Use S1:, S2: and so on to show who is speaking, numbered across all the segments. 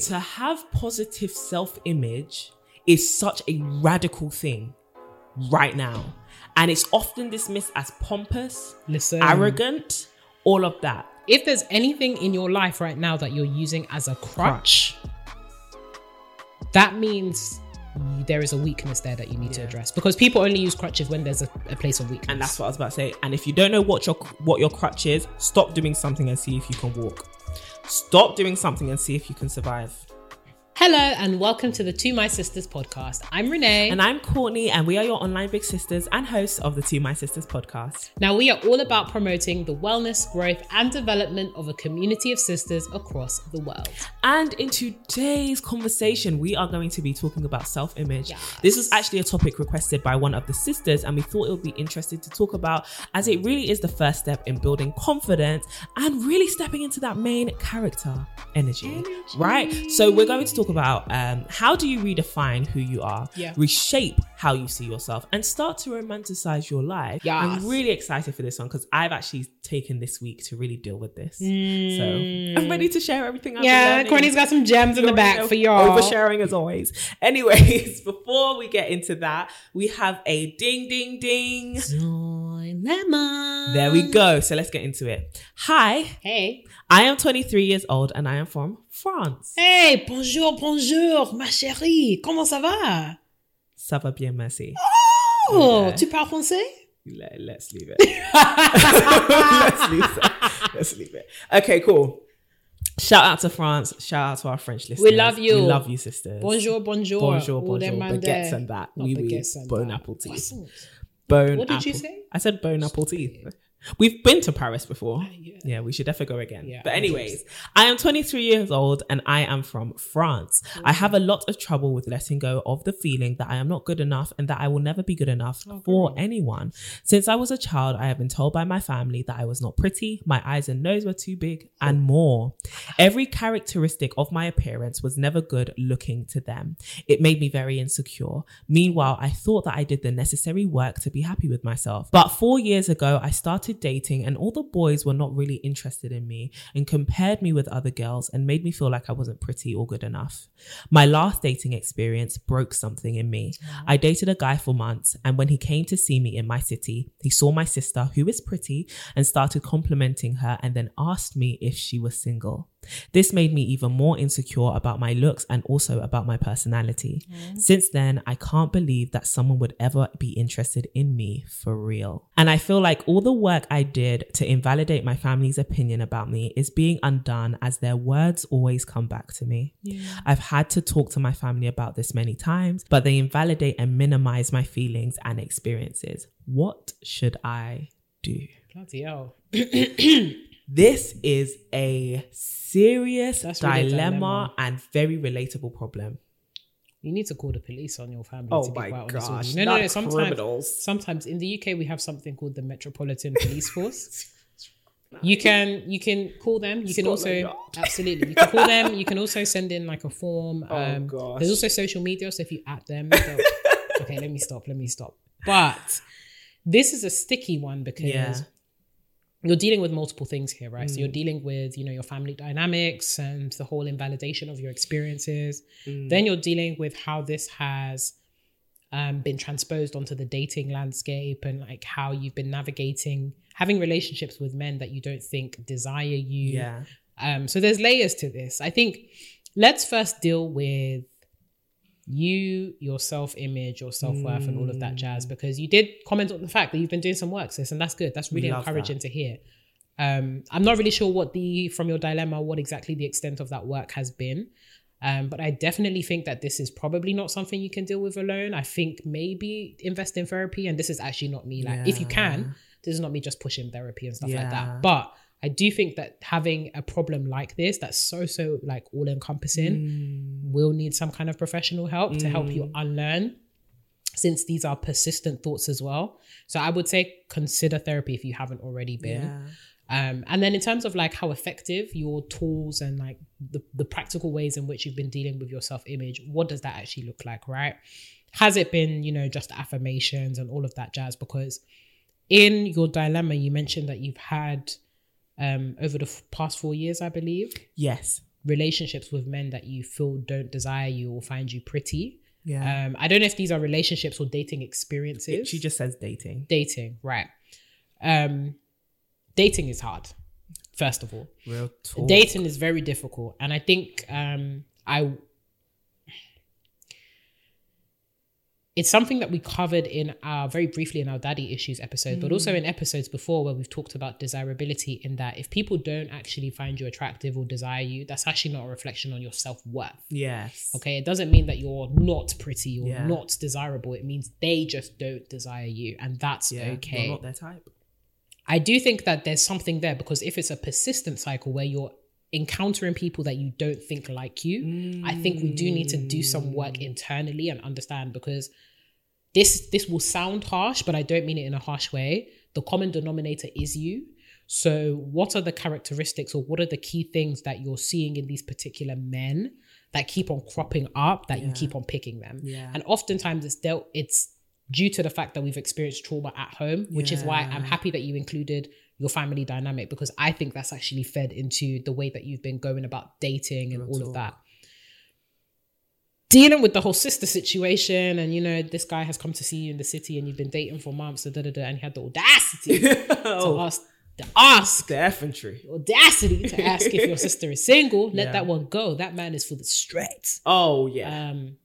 S1: to have positive self image is such a radical thing right now. And it's often dismissed as pompous,
S2: Listen.
S1: arrogant, all of that.
S2: If there's anything in your life right now that you're using as a crutch, that means there is a weakness there that you need to address because people only use crutches when there's a, a place of weakness.
S1: And that's what I was about to say. And if you don't know what your what your crutch is, stop doing something and see if you can walk. Stop doing something and see if you can survive.
S2: Hello and welcome to the To My Sisters podcast. I'm Renee.
S1: And I'm Courtney, and we are your online big sisters and hosts of the To My Sisters podcast.
S2: now, we are all about promoting the wellness, growth, and development of a community of sisters across the world.
S1: And in today's conversation, we are going to be talking about self image.
S2: Yes.
S1: This was actually a topic requested by one of the sisters, and we thought it would be interesting to talk about as it really is the first step in building confidence and really stepping into that main character energy. Right? So, we're going to talk about um, how do you redefine who you are,
S2: Yeah.
S1: reshape how you see yourself, and start to romanticize your life.
S2: Yes.
S1: I'm really excited for this one because I've actually taken this week to really deal with this. So, I'm ready to share everything I've
S2: Yeah,
S1: learning.
S2: Courtney's got some gems in the back
S1: already know,
S2: for y'all.
S1: Oversharing as always. Anyways, before we get into that, we have a ding, ding, ding. There we go. So let's get into it. Hi,
S2: Hey.
S1: I am 23 years old and I am from France.
S2: Hey, bonjour, bonjour, ma chérie. Comment ça va?
S1: Ça va bien, merci.
S2: Oh,
S1: Yeah.
S2: tu parles français?
S1: Let, let's leave it. let's, leave it. let's leave it. Okay, cool. Shout out to France. Shout out to our French listeners.
S2: We love you.
S1: We love you, sisters.
S2: Bonjour, bonjour.
S1: Bonjour, bonjour. Baguettes
S2: there.
S1: and that. Oui, oui. Bon
S2: that.
S1: apple tea.
S2: Croissants.
S1: Bone
S2: What did you say?
S1: I said bone apple tea. We've been to Paris before.
S2: Uh, yeah.
S1: Yeah, we should definitely go again.
S2: Yeah,
S1: but anyways, I am 23 years old and I am from France. I have a lot of trouble with letting go of the feeling that I am not good enough and that I will never be good enough
S2: Oh,
S1: for anyone. Since I was a child, I have been told by my family that I was not pretty, my eyes and nose were too big, and more. Every characteristic of my appearance was never good looking to them. It made me very insecure. Meanwhile, I thought that I did the necessary work to be happy with myself. But four years ago, I started dating, and all the boys were not really interested in me and compared me with other girls and made me feel like I wasn't pretty or good enough. My last dating experience broke something in me. Mm. I dated a guy for months, and when he came to see me in my city, he saw my sister, who is pretty, and started complimenting her and then asked me if she was single. This made me even more insecure about my looks and also about my personality. Mm. Since then, I can't believe that someone would ever be interested in me for real. And I feel like all the work I did to invalidate my family's opinion about me is being undone as their words always come back to me. I've had to talk to my family about this many times, but they invalidate and minimize my feelings and experiences. What should I do?
S2: Bloody hell.
S1: This is a serious dilemma,
S2: dilemma.
S1: and very relatable problem.
S2: You need to call the police on your family.
S1: Oh
S2: to be
S1: my
S2: quite honest
S1: gosh,
S2: you. No, no, no. Sometimes,
S1: criminals.
S2: sometimes in the UK we have something called the Metropolitan Police Force. You can you can call them. You can also
S1: Yard.
S2: absolutely you can call them. You can also send in like a form.
S1: Oh,
S2: Um,
S1: gosh.
S2: There's also social media. So if you at them, okay, let me stop. Let me stop. But this is a sticky one because
S1: Yeah.
S2: You're dealing with multiple things here, right?
S1: Mm.
S2: So you're dealing with, you know, your family dynamics and the whole invalidation of your experiences.
S1: Mm.
S2: Then you're dealing with how this has um, been transposed onto the dating landscape and like how you've been navigating having relationships with men that you don't think desire you.
S1: Yeah.
S2: Um, so there's layers to this. I think let's first deal with you, your self image, your self worth, and all of that jazz,
S1: Mm.
S2: because you did comment on the fact that you've been doing some work, sis, and that's good. That's really
S1: Love
S2: encouraging
S1: that.
S2: to hear. Um, I'm not really sure what the, from your dilemma, what exactly the extent of that work has been. Um, but I definitely think that this is probably not something you can deal with alone. I think maybe invest in therapy. And this is actually not me. Like, if you can, this is not me just pushing therapy and stuff like that. But I do think that having a problem like this that's so so like all encompassing
S1: Mm.
S2: will need some kind of professional help to help you
S1: Mm.
S2: unlearn since these are persistent thoughts as well. So I would say consider therapy if you haven't already been.
S1: Yeah.
S2: Um, and then in terms of like how effective your tools and like the, the practical ways in which you've been dealing with your self image, what does that actually look like, right? Has it been, you know, just affirmations and all of that jazz? Because in your dilemma, you mentioned that you've had um, over the f- past four years, I believe,
S1: Yes.
S2: relationships with men that you feel don't desire you or find you pretty.
S1: Yeah.
S2: Um, I don't know if these are relationships or dating experiences.
S1: she just says dating.
S2: dating, right? Um, dating is hard. First of all,
S1: Real talk.
S2: dating is very difficult, and I think um, I it's something that we covered in our very briefly in our daddy issues episode, but also in mm. episodes before where we've talked about desirability. In that, if people don't actually find you attractive or desire you, that's actually not a reflection on your self worth.
S1: Yes.
S2: Okay, it doesn't mean that you're not pretty or
S1: Yeah.
S2: not desirable. It means they just don't desire you, and that's
S1: Yeah.
S2: okay.
S1: You're not their type.
S2: I do think that there's something there because if it's a persistent cycle where you're encountering people that you don't think like you, I think we do need to do some work mm. internally and understand because this this will sound harsh, but I don't mean it in a harsh way. The common denominator is you. So, what are the characteristics or what are the key things that you're seeing in these particular men that keep on cropping up that you keep on picking them?
S1: Yeah.
S2: And oftentimes it's dealt it's due to the fact that we've experienced trauma at home, which is why I'm happy that you included your family dynamic because I think that's actually fed into the way that you've been going about dating and
S1: Real
S2: all of that. Dealing with the whole sister situation, and you know, this guy has come to see you in the city and you've been dating for months, da, da, da, and he had the audacity to
S1: oh,
S2: ask, to ask,
S1: the infantry.
S2: audacity to ask if your sister is single. Let
S1: Yeah.
S2: that one go. That man is for the streets.
S1: Oh yeah.
S2: Um,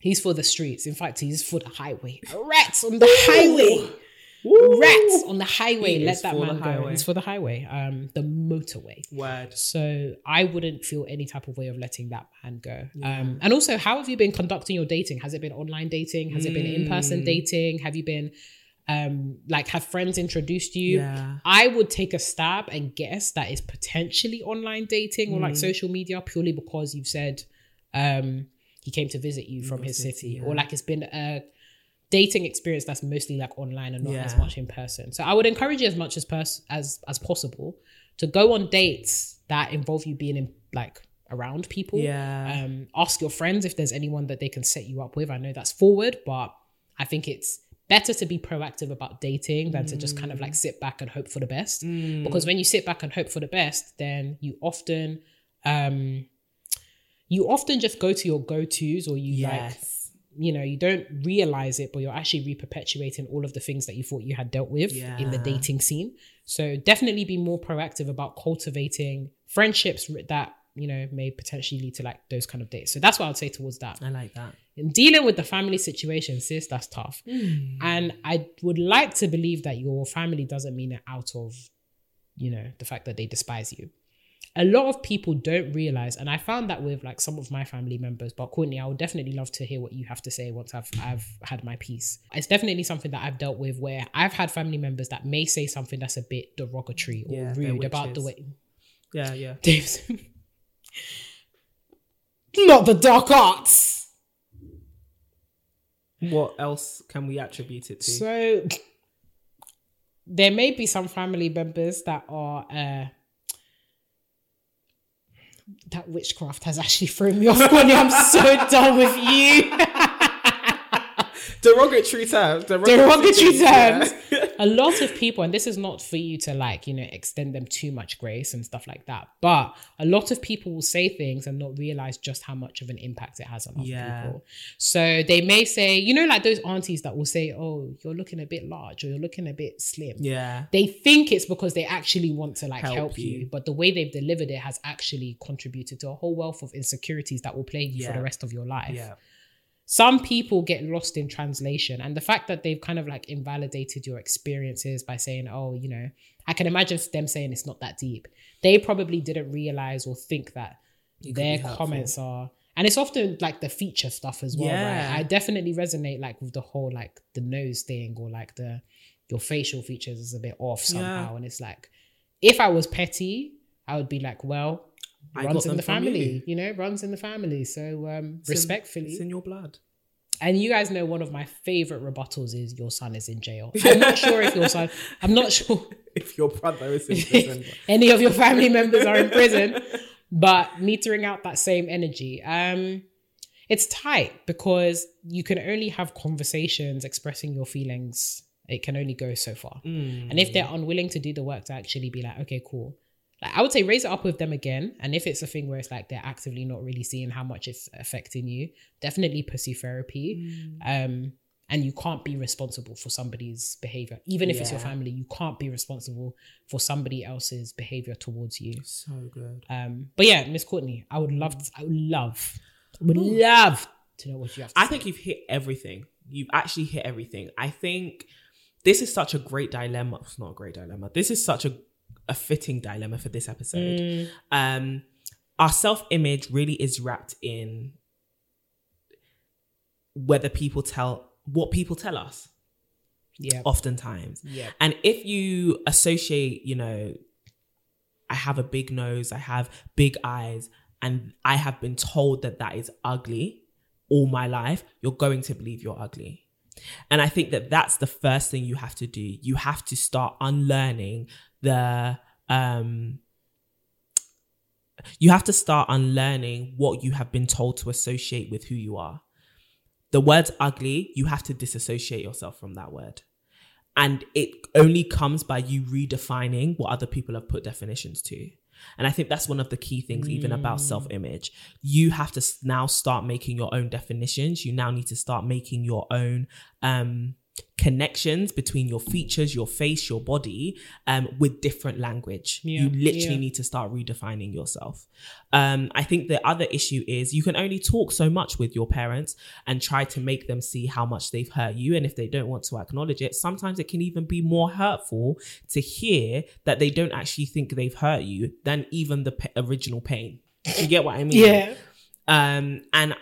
S2: he's for the streets. In fact, he's for the highway. Rats on the highway.
S1: Woo.
S2: Rats on the highway. Let that man go.
S1: highway.
S2: He's for the highway. Um, the motorway.
S1: Word.
S2: So I wouldn't feel any type of way of letting that man go. Um, and also, how have you been conducting your dating? Has it been online dating? Has it been in
S1: Mm.
S2: person dating? Have you been um like have friends introduced you?
S1: Yeah.
S2: I would take a stab and guess that it's potentially online dating or
S1: Mm.
S2: like social media purely because you've said um he came to visit you from his
S1: city,
S2: city
S1: yeah.
S2: or like it's been a dating experience that's mostly like online and not as much in person. So I would encourage you as much as pers- as as possible to go on dates that involve you being in like around people.
S1: Yeah.
S2: Um, ask your friends if there's anyone that they can set you up with. I know that's forward, but I think it's better to be proactive about dating than to just kind of like sit back and hope for the best.
S1: Mm.
S2: Because when you sit back and hope for the best, then you often um you often just go to your go-tos or you like
S1: yes.
S2: You know, you don't realize it, but you're actually re-perpetuating all of the things that you thought you had dealt with in the dating scene. So definitely be more proactive about cultivating friendships that you know may potentially lead to like those kind of dates. So that's what I'd say towards that.
S1: I like that.
S2: In dealing with the family situation, sis, that's tough.
S1: Mm.
S2: And I would like to believe that your family doesn't mean it out of, you know, the fact that they despise you. A lot of people don't realize, and I found that with like some of my family members. But Courtney, I would definitely love to hear what you have to say once I've I've had my piece. It's definitely something that I've dealt with where I've had family members that may say something that's a bit derogatory or
S1: Yeah,
S2: rude about the way
S1: Yeah, yeah.
S2: Dave's not the dark arts.
S1: What else can we attribute it to?
S2: So there may be some family members that are uh that witchcraft has actually thrown me off. I'm so done with you.
S1: derogatory terms.
S2: Derogatory
S1: yeah.
S2: terms. A lot of people, and this is not for you to like, you know, extend them too much grace and stuff like that. But a lot of people will say things and not realize just how much of an impact it has on other
S1: Yeah.
S2: people. So they may say, you know, like those aunties that will say, "Oh, you're looking a bit large," or "You're looking a bit slim."
S1: yeah.
S2: they think it's because they actually want to like
S1: Help
S2: help, you.
S1: you.
S2: but the way they've delivered it has actually contributed to a whole wealth of insecurities that will plague you for the rest of your life.
S1: Yeah.
S2: Some people get lost in translation, and the fact that they've kind of like invalidated your experiences by saying, "Oh, you know," I can imagine them saying it's not that deep. They probably didn't realize or think that their comments are. And it's often like the feature stuff as well,
S1: Yeah.
S2: right? I definitely resonate like with the whole like the nose thing or like the your facial features is a bit off somehow. And it's like if I was petty, I would be like, well,
S1: I
S2: runs in the family,
S1: you.
S2: you. know, runs in the family. So um, respectfully,
S1: it's in your blood.
S2: and you guys know one of my favorite rebuttals is your son is in jail. I'm not sure if your son, I'm not sure
S1: If your brother is in prison,
S2: any of your family members are in prison, but metering out that same energy. Um, it's tight because you can only have conversations expressing your feelings. It can only go so far. And if they're unwilling to do the work to actually be like, okay, cool. Like I would say raise it up with them again. And if it's a thing where it's like they're actively not really seeing how much it's affecting you, definitely pursue therapy. Um, and you can't be responsible for somebody's behavior. Even if it's your family, you can't be responsible for somebody else's behavior towards you.
S1: so good.
S2: Um, but yeah, Miss Courtney, I would love, to, I would love, I would love to know what you have to
S1: I
S2: say.
S1: think you've hit everything. You've actually hit everything. I think this is such a great dilemma. It's not a great dilemma. This is such a, a fitting dilemma for this episode.
S2: Mm.
S1: Um, our self image really is wrapped in whether people tell what people tell us
S2: Yeah.
S1: oftentimes.
S2: Yeah.
S1: And if you associate, you know, I have a big nose, I have big eyes, and I have been told that that is ugly all my life, you're going to believe you're ugly. And I think that that's the first thing you have to do. You have to start unlearning the, um, you have to start unlearning what you have been told to associate with who you are. The word's ugly, you have to disassociate yourself from that word. And it only comes by you redefining what other people have put definitions to. And I think that's one of the key things, even about self image. You have to now start making your own definitions. You now need to start making your own um, connections between your features, your face, your body, um, with different language.
S2: Yeah,
S1: you literally
S2: yeah.
S1: need to start redefining yourself. Um, I think the other issue is you can only talk so much with your parents and try to make them see how much they've hurt you. And if they don't want to acknowledge it, sometimes it can even be more hurtful to hear that they don't actually think they've hurt you than even the p- original pain. You get what I mean?
S2: Yeah.
S1: Um, and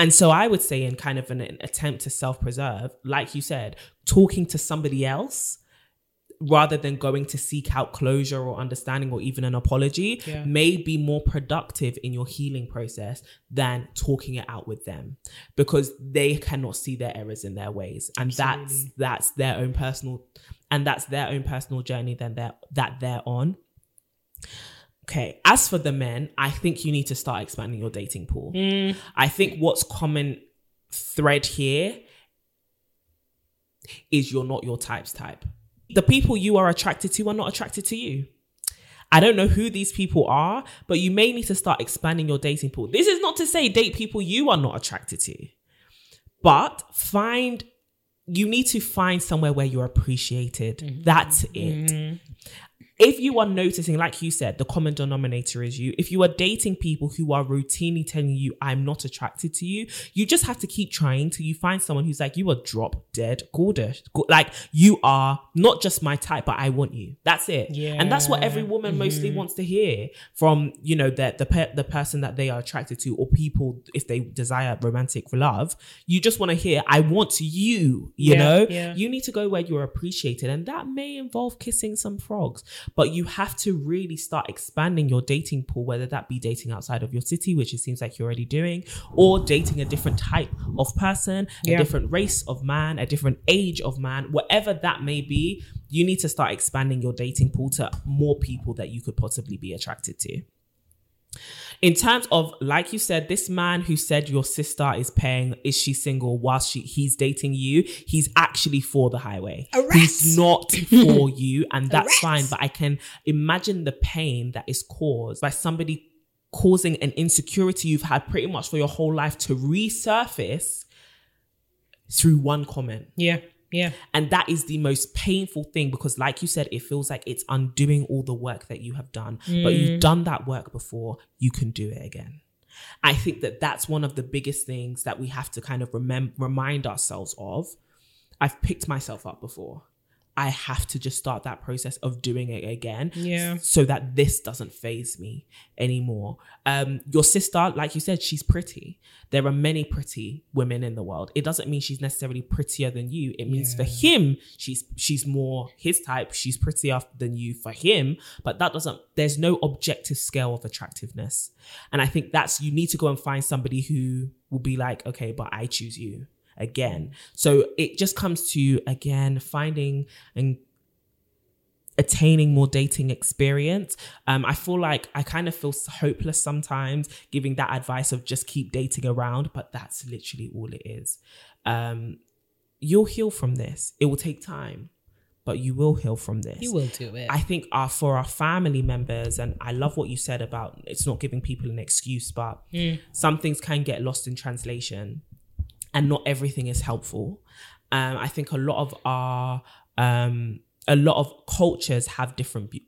S1: and so I would say, in kind of an, an attempt to self preserve, like you said, talking to somebody else rather than going to seek out closure or understanding or even an apology
S2: Yeah.
S1: may be more productive in your healing process than talking it out with them because they cannot see their errors in their ways and that's
S2: Absolutely.
S1: that's their own personal and that's their own personal journey then they're that they're on okay as for the men i think you need to start expanding your dating pool mm. I think what's common thread here is you're not your type's type. The people you are attracted to are not attracted to you. I don't know who these people are, but you may need to start expanding your dating pool. This is not to say date people you are not attracted to, but find you need to find somewhere where you're appreciated. Mm-hmm. That's it mm-hmm. If you are noticing, like you said, the common denominator is you, if you are dating people who are routinely telling you, I'm not attracted to you, you just have to keep trying till you find someone who's like, you are drop dead gorgeous. Like, you are not just my type, but I want you. That's it. Yeah. And that's what every woman mostly mm-hmm. wants to hear from, you know, the, the, pe- the person that they are attracted to or people, if they desire romantic love. You just want to hear, I want you, you
S2: Yeah,
S1: know?
S2: yeah.
S1: You need to go where you're appreciated. And that may involve kissing some frogs. But you have to really start expanding your dating pool, whether that be dating outside of your city, which it seems like you're already doing, or dating a different type of person, a different race of man, a different age of man, whatever that may be. You need to start expanding your dating pool to more people that you could possibly be attracted to in terms of like you said this man who said your sister is paying is she single whilst she he's dating you he's actually for the highway Arrest. he's not for you and that's fine but i can imagine the pain that is caused by somebody causing an insecurity you've had pretty much for your whole life to resurface through one comment
S2: Yeah. Yeah.
S1: and that is the most painful thing because, like you said, it feels like it's undoing all the work that you have done. But you've mm. done that work before, you can do it again. I think that that's one of the biggest things that we have to kind of remem- remind ourselves of. I've picked myself up before. I have to just start that process of doing it again.
S2: Yeah.
S1: So that this doesn't phase me anymore. Um, your sister, like you said, she's pretty. There are many pretty women in the world. It doesn't mean she's necessarily prettier than you. It means for him, she's she's more his type. She's prettier than you for him. But that doesn't. There's no objective scale of attractiveness. And I think that's you need to go and find somebody who will be like, okay, but I choose you again. So it just comes to again finding and attaining more dating experience. Um, I feel like I kind of feel hopeless sometimes giving that advice of just keep dating around, but that's literally all it is. Um, you'll heal from this. It will take time, but you will heal from this.
S2: You will do it.
S1: I think our for our family members, and I love what you said about it's not giving people an excuse, but some things can get lost in translation, and not everything is helpful. Um, I think a lot of our um, a lot of cultures have different. Be-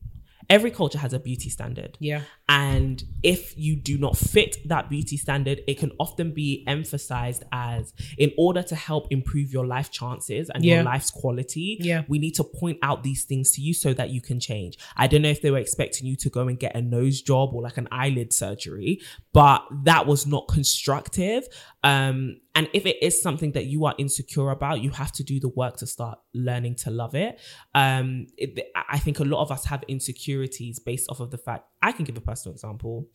S1: Every culture has a beauty standard.
S2: yeah.
S1: And if you do not fit that beauty standard, it can often be emphasized as in order to help improve your life chances and
S2: Yeah.
S1: your life's quality,
S2: Yeah.
S1: we need to point out these things to you so that you can change. I don't know if they were expecting you to go and get a nose job or like an eyelid surgery, but that was not constructive. Um, and if it is something that you are insecure about, you have to do the work to start learning to love it. Um, it, I think a lot of us have insecurities based off of the fact. I can give a personal example.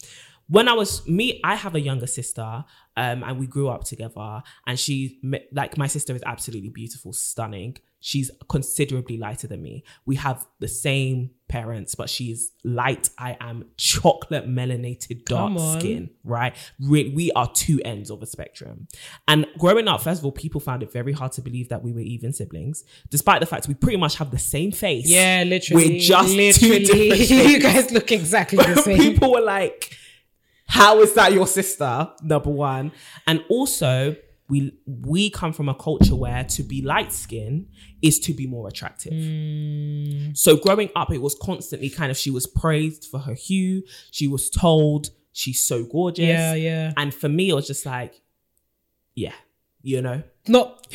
S1: When I was me, I have a younger sister, um, and we grew up together. And she, like, my sister is absolutely beautiful, stunning. She's considerably lighter than me. We have the same parents, but she's light. I am chocolate melanated, dark skin right? We, we are two ends of a spectrum. And growing up, first of all, people found it very hard to believe that we were even siblings, despite the fact we pretty much have the same face.
S2: Yeah, literally.
S1: We're just two
S2: literally.
S1: different
S2: you guys look exactly the same.
S1: people were like, "How is that your sister?" Number one, and also we we come from a culture where to be light skinned is to be more attractive.
S2: Mm.
S1: So growing up, it was constantly kind of she was praised for her hue. She was told she's so gorgeous.
S2: Yeah, yeah.
S1: And for me, it was just like, yeah, you know,
S2: Not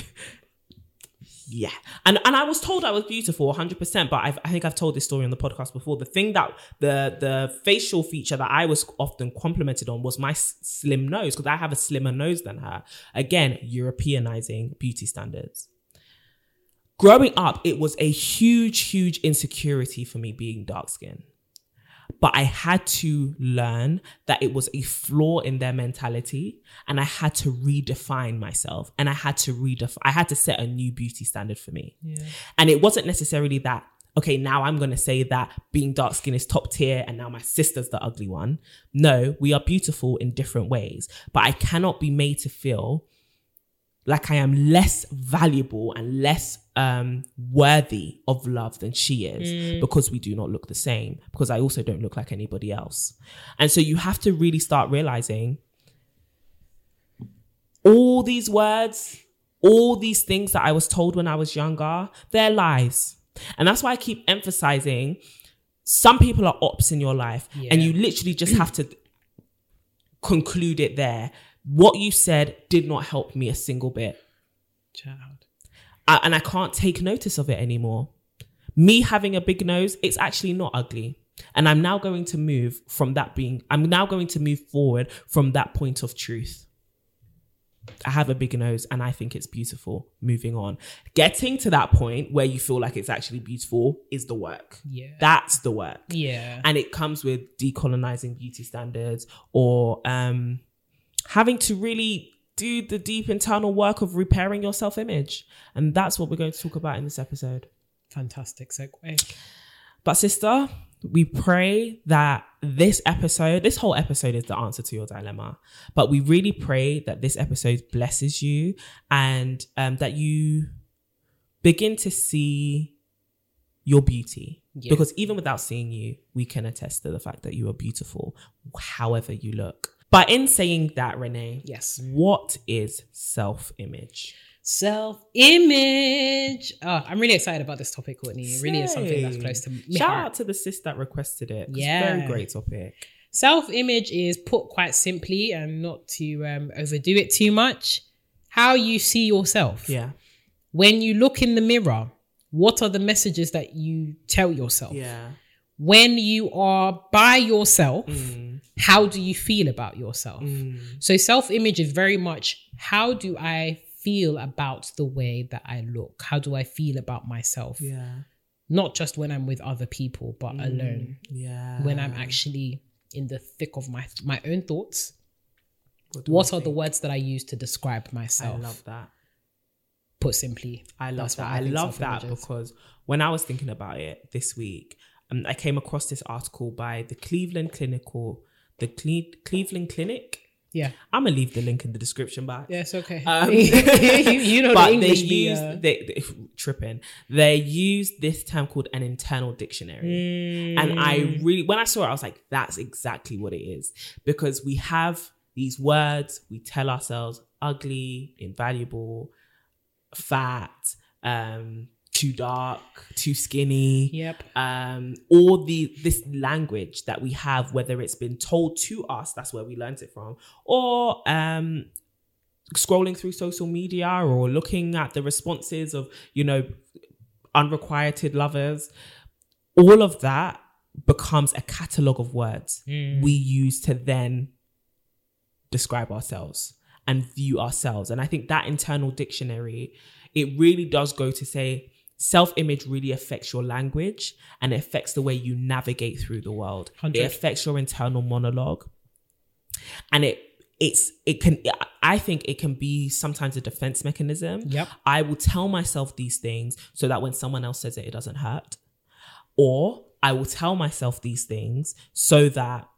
S1: yeah. And and I was told I was beautiful 100%, but I've, I think I've told this story on the podcast before. The thing that the the facial feature that I was often complimented on was my s- slim nose because I have a slimmer nose than her. Again, Europeanizing beauty standards. Growing up, it was a huge, huge insecurity for me being dark skinned. But I had to learn that it was a flaw in their mentality and I had to redefine myself and I had to redefine, I had to set a new beauty standard for me. And it wasn't necessarily that, okay, now I'm going to say that being dark skin is top tier and now my sister's the ugly one. No, we are beautiful in different ways, but I cannot be made to feel like I am less valuable and less um, worthy of love than she is because we do not look the same. Because I also don't look like anybody else. And so you have to really start realizing all these words, all these things that I was told when I was younger, they're lies. And that's why I keep emphasizing some people are ops in your life, and you literally just have to conclude it there. What you said did not help me a single bit.
S2: child.
S1: I, and I can't take notice of it anymore. Me having a big nose, it's actually not ugly. And I'm now going to move from that being, I'm now going to move forward from that point of truth. I have a big nose and I think it's beautiful. Moving on. Getting to that point where you feel like it's actually beautiful is the work.
S2: Yeah.
S1: That's the work
S2: Yeah.
S1: and it comes with decolonizing beauty standards or um having to really do the deep internal work of repairing your self-image. And that's what we're going to talk about in this episode.
S2: Fantastic segue.
S1: but sister we pray that this episode this whole episode is the answer to your dilemma. But we really pray that this episode blesses you and um, that you begin to see your beauty.
S2: Yeah.
S1: because even without seeing you we can attest to the fact that you are beautiful however you look but in saying that renee
S2: Yes.
S1: what is self-image
S2: Self image. Oh, I'm really excited about this topic, Courtney. It really is something that's close to me.
S1: shout
S2: heart.
S1: out to the sis that requested it.
S2: Yeah.
S1: very great topic
S2: Self image is put quite simply and not to um, overdo it too much. How you see yourself.
S1: yeah
S2: When you look in the mirror, what are the messages that you tell yourself?
S1: Yeah.
S2: When you are by yourself,
S1: Mm.
S2: How do you feel about yourself?
S1: Mm.
S2: So self image is very much how do I feel about the way that I look? How do I feel about myself?
S1: Yeah.
S2: Not just when I'm with other people, but
S1: Mm.
S2: alone.
S1: Yeah.
S2: When I'm actually in the thick of my my own thoughts.
S1: What,
S2: What are the words that I use to describe myself?
S1: I love that.
S2: Put simply,
S1: I love that.
S2: I
S1: I, love that because when I was thinking about it this week, um, I came across this article by the Cleveland Clinical, the Cle- Cleveland Clinic.
S2: yeah,
S1: I'm gonna leave the link in the description box.
S2: yeah, it's okay.
S1: Um,
S2: you, you know
S1: but
S2: the English.
S1: they use
S2: uh,
S1: they, they tripping. They use this term called an internal dictionary, and I
S2: Mm.
S1: really when I saw it, I was like, "That's exactly what it is," because we have these words we tell ourselves: ugly, invaluable, fat, um, too dark, too skinny
S2: Yep.
S1: um, all the this language that we have, whether it's been told to us, that's where we learned it from, or um, scrolling through social media or looking at the responses of you know unrequited lovers, all of that becomes a catalog of words
S2: Mm.
S1: we use to then describe ourselves and view ourselves. And I think that internal dictionary, it really does go to say self image really affects your language and it affects the way you navigate through the world.
S2: Hundred.
S1: It affects your internal monologue. And it, it's, it can, I think it can be sometimes a defense mechanism.
S2: Yep.
S1: I will tell myself these things so that when someone else says it, it doesn't hurt. Or I will tell myself these things so that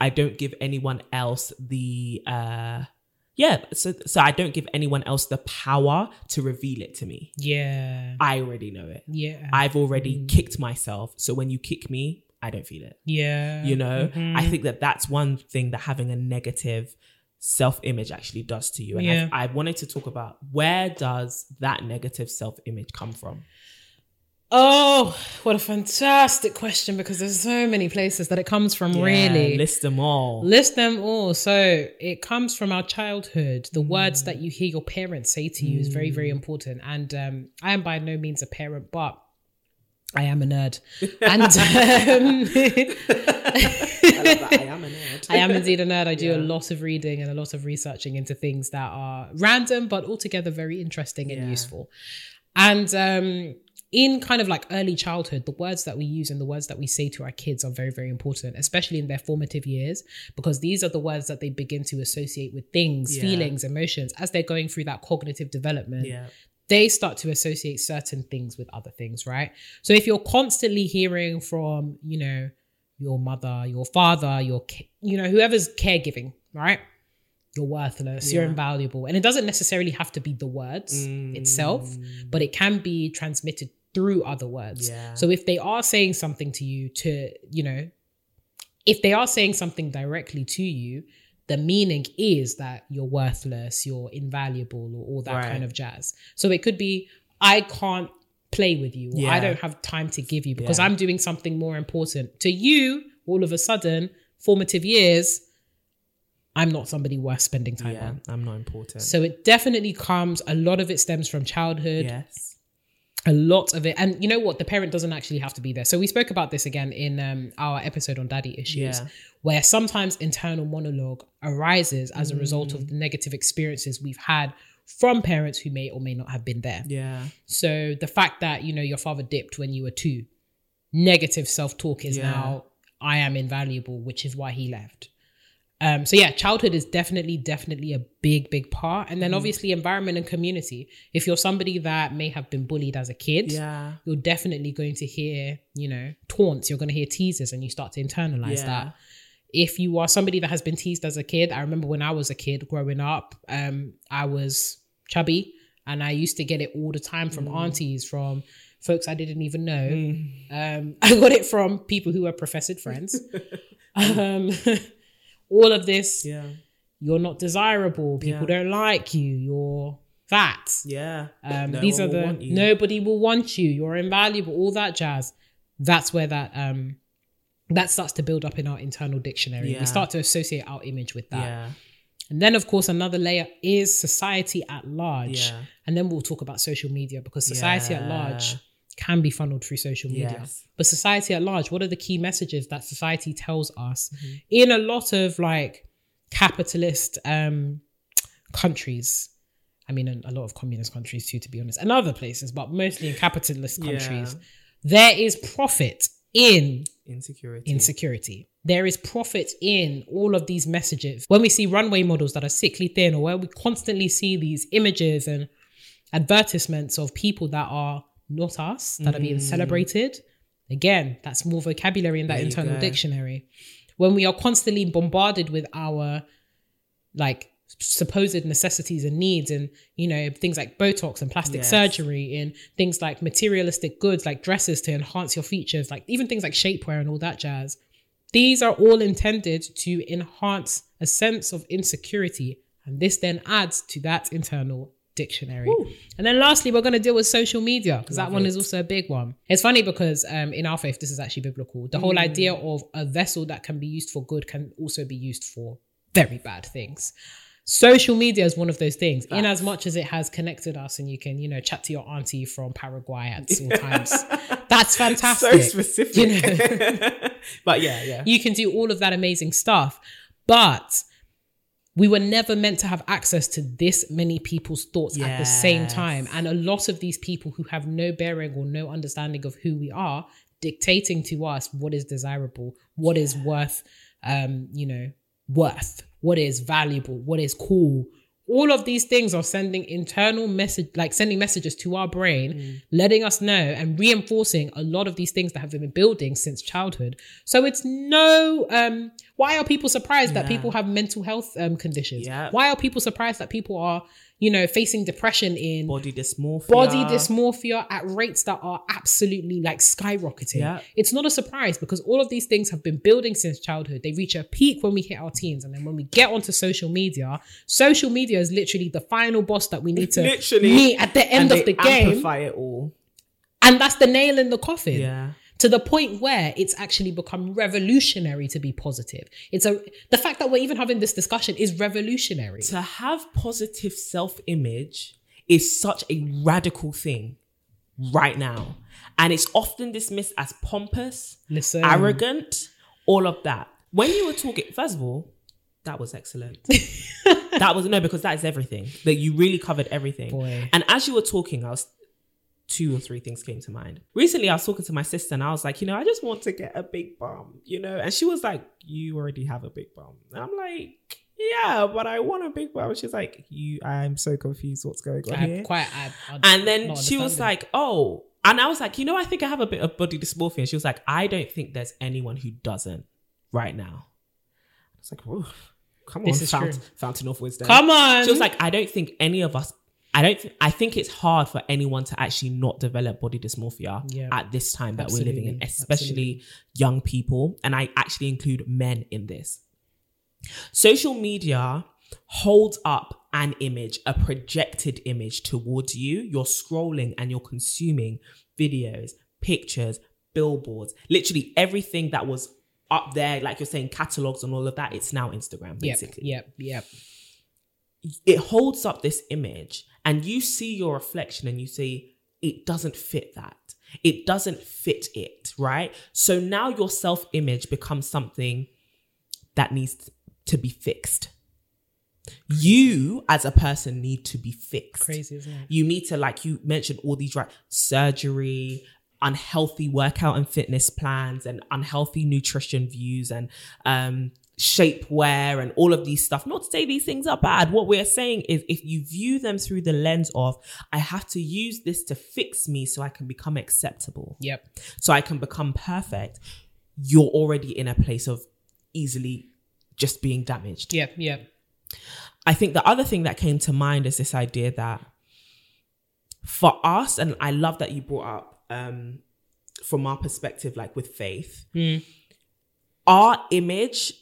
S1: I don't give anyone else the uh yeah, so so I don't give anyone else the power to reveal it to me.
S2: Yeah.
S1: I already know it.
S2: Yeah.
S1: I've already kicked myself. So when you kick me, I don't feel it.
S2: yeah.
S1: You know,
S2: Mhm.
S1: I think that that's one thing that having a negative self image actually does to you. And
S2: Yeah.
S1: I, I wanted to talk about where does that negative self image come from?
S2: Oh, what a fantastic question because there's so many places that it comes from,
S1: Yeah,
S2: really.
S1: list them all.
S2: List them all. So it comes from our childhood. The words that you hear your parents say to you is very, very important. And um, I am by no means a parent, but I am a nerd. And um,
S1: I love that. I am a nerd.
S2: I am indeed a nerd. I do a lot of reading and a lot of researching into things that are random, but altogether very interesting and
S1: Yeah.
S2: useful. And um, in kind of like early childhood, the words that we use and the words that we say to our kids are very, very important, especially in their formative years, because these are the words that they begin to associate with things,
S1: Yeah.
S2: feelings, emotions as they're going through that cognitive development
S1: Yeah.
S2: they start to associate certain things with other things, right? So if you're constantly hearing from, you know, your mother, your father, your, you know, whoever's caregiving, right? You're worthless, you're invaluable. And it doesn't necessarily have to be the words mm. itself, but it can be transmitted through other words.
S1: Yeah.
S2: So if they are saying something to you to, you know, if they are saying something directly to you, the meaning is that you're worthless, you're invaluable, or all that
S1: Right.
S2: kind of jazz. So it could be, I can't play with you, or I don't have time to give you because
S1: Yeah.
S2: I'm doing something more important. To you, all of a sudden, formative years, I'm not somebody worth spending time
S1: Yeah,
S2: on.
S1: I'm not important.
S2: So it definitely comes, a lot of it stems from childhood
S1: yes.
S2: A lot of it and you know what the parent doesn't actually have to be there so we spoke about this again in um, our episode on daddy issues
S1: Yeah.
S2: where sometimes internal monologue arises as a result
S1: Mm.
S2: of the negative experiences we've had from parents who may or may not have been there
S1: Yeah.
S2: so the fact that you know your father dipped when you were two negative self-talk is
S1: Yeah.
S2: now i am invaluable which is why he left um, so yeah, childhood is definitely, definitely a big, big part. And then
S1: Mm.
S2: obviously environment and community. If you're somebody that may have been bullied as a kid,
S1: Yeah.
S2: you're definitely going to hear, you know, taunts, you're going to hear teasers and you start to internalize
S1: Yeah.
S2: that. If you are somebody that has been teased as a kid, I remember when I was a kid growing up, um, I was chubby and I used to get it all the time
S1: Mm.
S2: from aunties, from folks I didn't even know. Um, I got it from people who were professed friends. all of this,
S1: Yeah.
S2: you're not desirable, people
S1: Yeah.
S2: don't like you, you're fat.
S1: Yeah.
S2: Um,
S1: No
S2: these are
S1: will
S2: the nobody will want you. You're invaluable. All that jazz. That's where that um that starts to build up in our internal dictionary.
S1: Yeah.
S2: We start to associate our image with that.
S1: Yeah.
S2: And then, of course, another layer is society at large.
S1: Yeah.
S2: And then we'll talk about social media because society at large. Can be funneled through social media.
S1: Yes.
S2: But society at large, what are the key messages that society tells us
S1: Mm-hmm.
S2: in a lot of like capitalist um, countries? I mean, a, a lot of communist countries too, to be honest, and other places, but mostly in capitalist
S1: Yeah.
S2: countries. There is profit in
S1: Insecurity.
S2: insecurity. There is profit in all of these messages. When we see runway models that are sickly thin, or where we constantly see these images and advertisements of people that are not us, that are being celebrated, again, that's more vocabulary in that
S1: Mm. There
S2: internal dictionary. When we are constantly bombarded with our like supposed necessities and needs and you know things like botox and plastic
S1: Yes.
S2: surgery and things like materialistic goods like dresses to enhance your features like even things like shapewear and all that jazz these are all intended to enhance a sense of insecurity and this then adds to that internal dictionary and then lastly we're going to deal with social media because that one
S1: it.
S2: is also a big one it's funny because um, in our faith this is actually biblical the
S1: Mm.
S2: whole idea of a vessel that can be used for good can also be used for very bad things social media is one of those things in as much as it has connected us and you can you know chat to your auntie from paraguay at all times that's fantastic
S1: so specific.
S2: You know?
S1: but yeah, yeah.
S2: you can do all of that amazing stuff but we were never meant to have access to this many people's thoughts at the same time. And a lot of these people who have no bearing or no understanding of who we are dictating to us what is desirable what is worth um you know worth what is valuable what is cool all of these things are sending internal message like sending messages to our brain letting us know and reinforcing a lot of these things that have been building since childhood. So it's no um why are people surprised that people have mental health um conditions?
S1: Yeah.
S2: why are people surprised that people are you know facing depression in
S1: Body dysmorphia.
S2: body dysmorphia at rates that are absolutely like skyrocketing.
S1: Yeah.
S2: It's not a surprise because all of these things have been building since childhood. They reach a peak when we hit our teens. And then when we get onto social media, social media is literally the final boss that we need to
S1: Literally.
S2: meet at the end of the game.
S1: Amplify it all.
S2: And that's the nail in the coffin
S1: Yeah.
S2: To the point where it's actually become revolutionary to be positive. It's a the fact that we're even having this discussion is revolutionary.
S1: To have positive self image is such a radical thing right now. And it's often dismissed as pompous,
S2: Listen.
S1: arrogant, all of that. When you were talking, first of all, that was excellent. that was no, because that is everything. That you really covered everything.
S2: Boy.
S1: And as you were talking, I was two or three things came to mind. Recently, I was talking to my sister and I was like, you know, I just want to get a big bum, you know? And she was like, you already have a big bum. And I'm like, yeah, but I want a big bum. She's like, you, I'm so confused what's going on
S2: I
S1: here.
S2: quite I, I-
S1: And then she was like, oh, and I was like, you know, I think I have a bit of body dysmorphia. And she was like, I don't think there's anyone who doesn't right now. I was like, whoa, come
S2: This
S1: on,
S2: is
S1: fount- fountain of wisdom.
S2: Come on.
S1: She was like, I don't think any of us. I don't. Th- I think it's hard for anyone to actually not develop body dysmorphia
S2: Yeah.
S1: at this time that we're living in,
S2: Absolutely.
S1: especially young people, and I actually include men in this. Social media holds up an image, a projected image towards you. You're scrolling and you're consuming videos, pictures, billboards, literally everything that was up there, like you're saying, catalogs and all of that. It's now Instagram,
S2: Yep,
S1: basically
S2: yep, yep.
S1: it holds up this image and you see your reflection and you say it doesn't fit that. It doesn't fit it right? So now your self image becomes something that needs to be fixed. You as a person need to be fixed.
S2: Crazy, isn't it?
S1: you need to like you mentioned all these right surgery unhealthy workout and fitness plans and unhealthy nutrition views and um shapewear and all of these stuff not to say these things are bad what we're saying is if you view them through the lens of i have to use this to fix me so i can become acceptable
S2: Yep.
S1: so i can become perfect you're already in a place of easily just being damaged
S2: Yep. Yep.
S1: I think the other thing that came to mind is this idea that for us, and I love that you brought up um, from our perspective, like with faith, our image,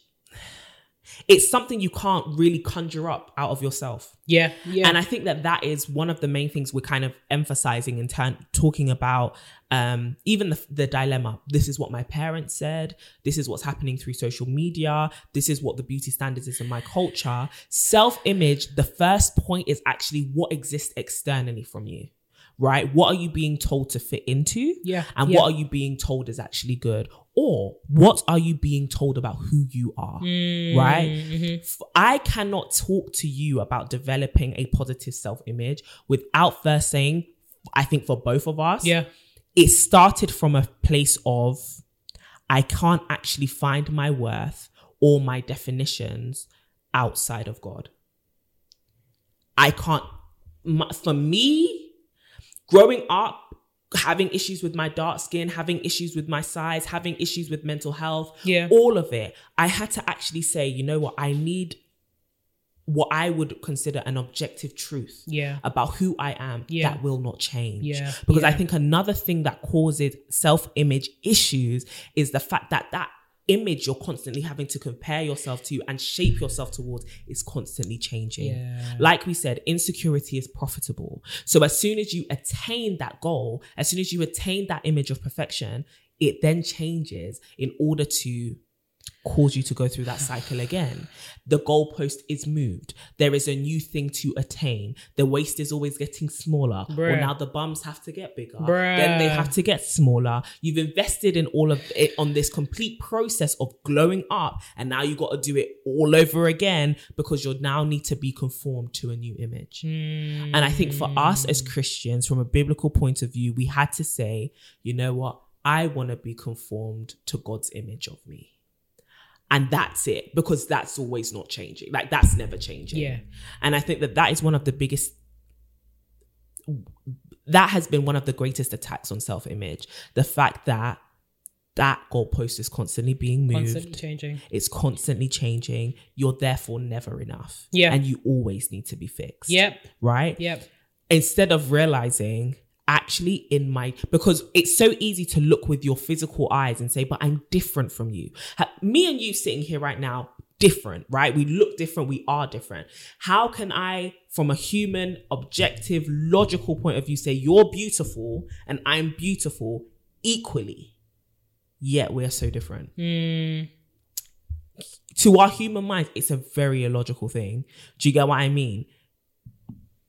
S1: it's something you can't really conjure up out of yourself.
S2: Yeah. Yeah.
S1: And I think that that is one of the main things we're kind of emphasizing in turn, talking about um, even the, the dilemma. This is what my parents said. This is what's happening through social media. This is what the beauty standards is in my culture. Self image, the first point is actually what exists externally from you. Right? What are you being told to fit into?
S2: Yeah,
S1: And
S2: yeah.
S1: what are you being told is actually good? Or what are you being told about who you are?
S2: Mm,
S1: Right?
S2: mm-hmm.
S1: F- I cannot talk to you about developing a positive self image without first saying, I think for both of us,
S2: Yeah.
S1: it started from a place of I can't actually find my worth or my definitions outside of God. I can't, m- for me, growing up, having issues with my dark skin, having issues with my size, having issues with mental health,
S2: Yeah.
S1: all of it, I had to actually say, you know what, I need what I would consider an objective truth
S2: Yeah.
S1: about who I am
S2: Yeah.
S1: that will not change.
S2: Yeah.
S1: Because I think another thing that causes self image issues is the fact that that image you're constantly having to compare yourself to and shape yourself towards is constantly changing.
S2: Yeah.
S1: Like we said, insecurity is profitable. So as soon as you attain that goal, as soon as you attain that image of perfection, it then changes in order to cause you to go through that cycle again. The goalpost is moved. There is a new thing to attain. The waist is always getting smaller.
S2: Bruh.
S1: now the bums have to get bigger.
S2: Bruh.
S1: Then they have to get smaller. You've invested in all of it on this complete process of glowing up, and now you got to do it all over again because you now need to be conformed to a new image.
S2: Mm.
S1: And I think for us as Christians, from a biblical point of view, we had to say, you know what? I want to be conformed to God's image of me. And that's it, because that's always not changing. Like, that's never changing.
S2: Yeah.
S1: And I think that that is one of the biggest, that has been one of the greatest attacks on self image. The fact that that goalpost is constantly being moved.
S2: Constantly changing.
S1: It's constantly changing. You're therefore never enough.
S2: Yeah.
S1: And you always need to be fixed.
S2: Yep.
S1: Right?
S2: Yep.
S1: instead of realizing actually in my because it's so easy to look with your physical eyes and say but i'm different from you me and you sitting here right now different right we look different we are different how can i from a human objective logical point of view say you're beautiful and i'm beautiful equally yet we're so different
S2: Mm.
S1: to our human minds, it's a very illogical thing. Do you get what I mean?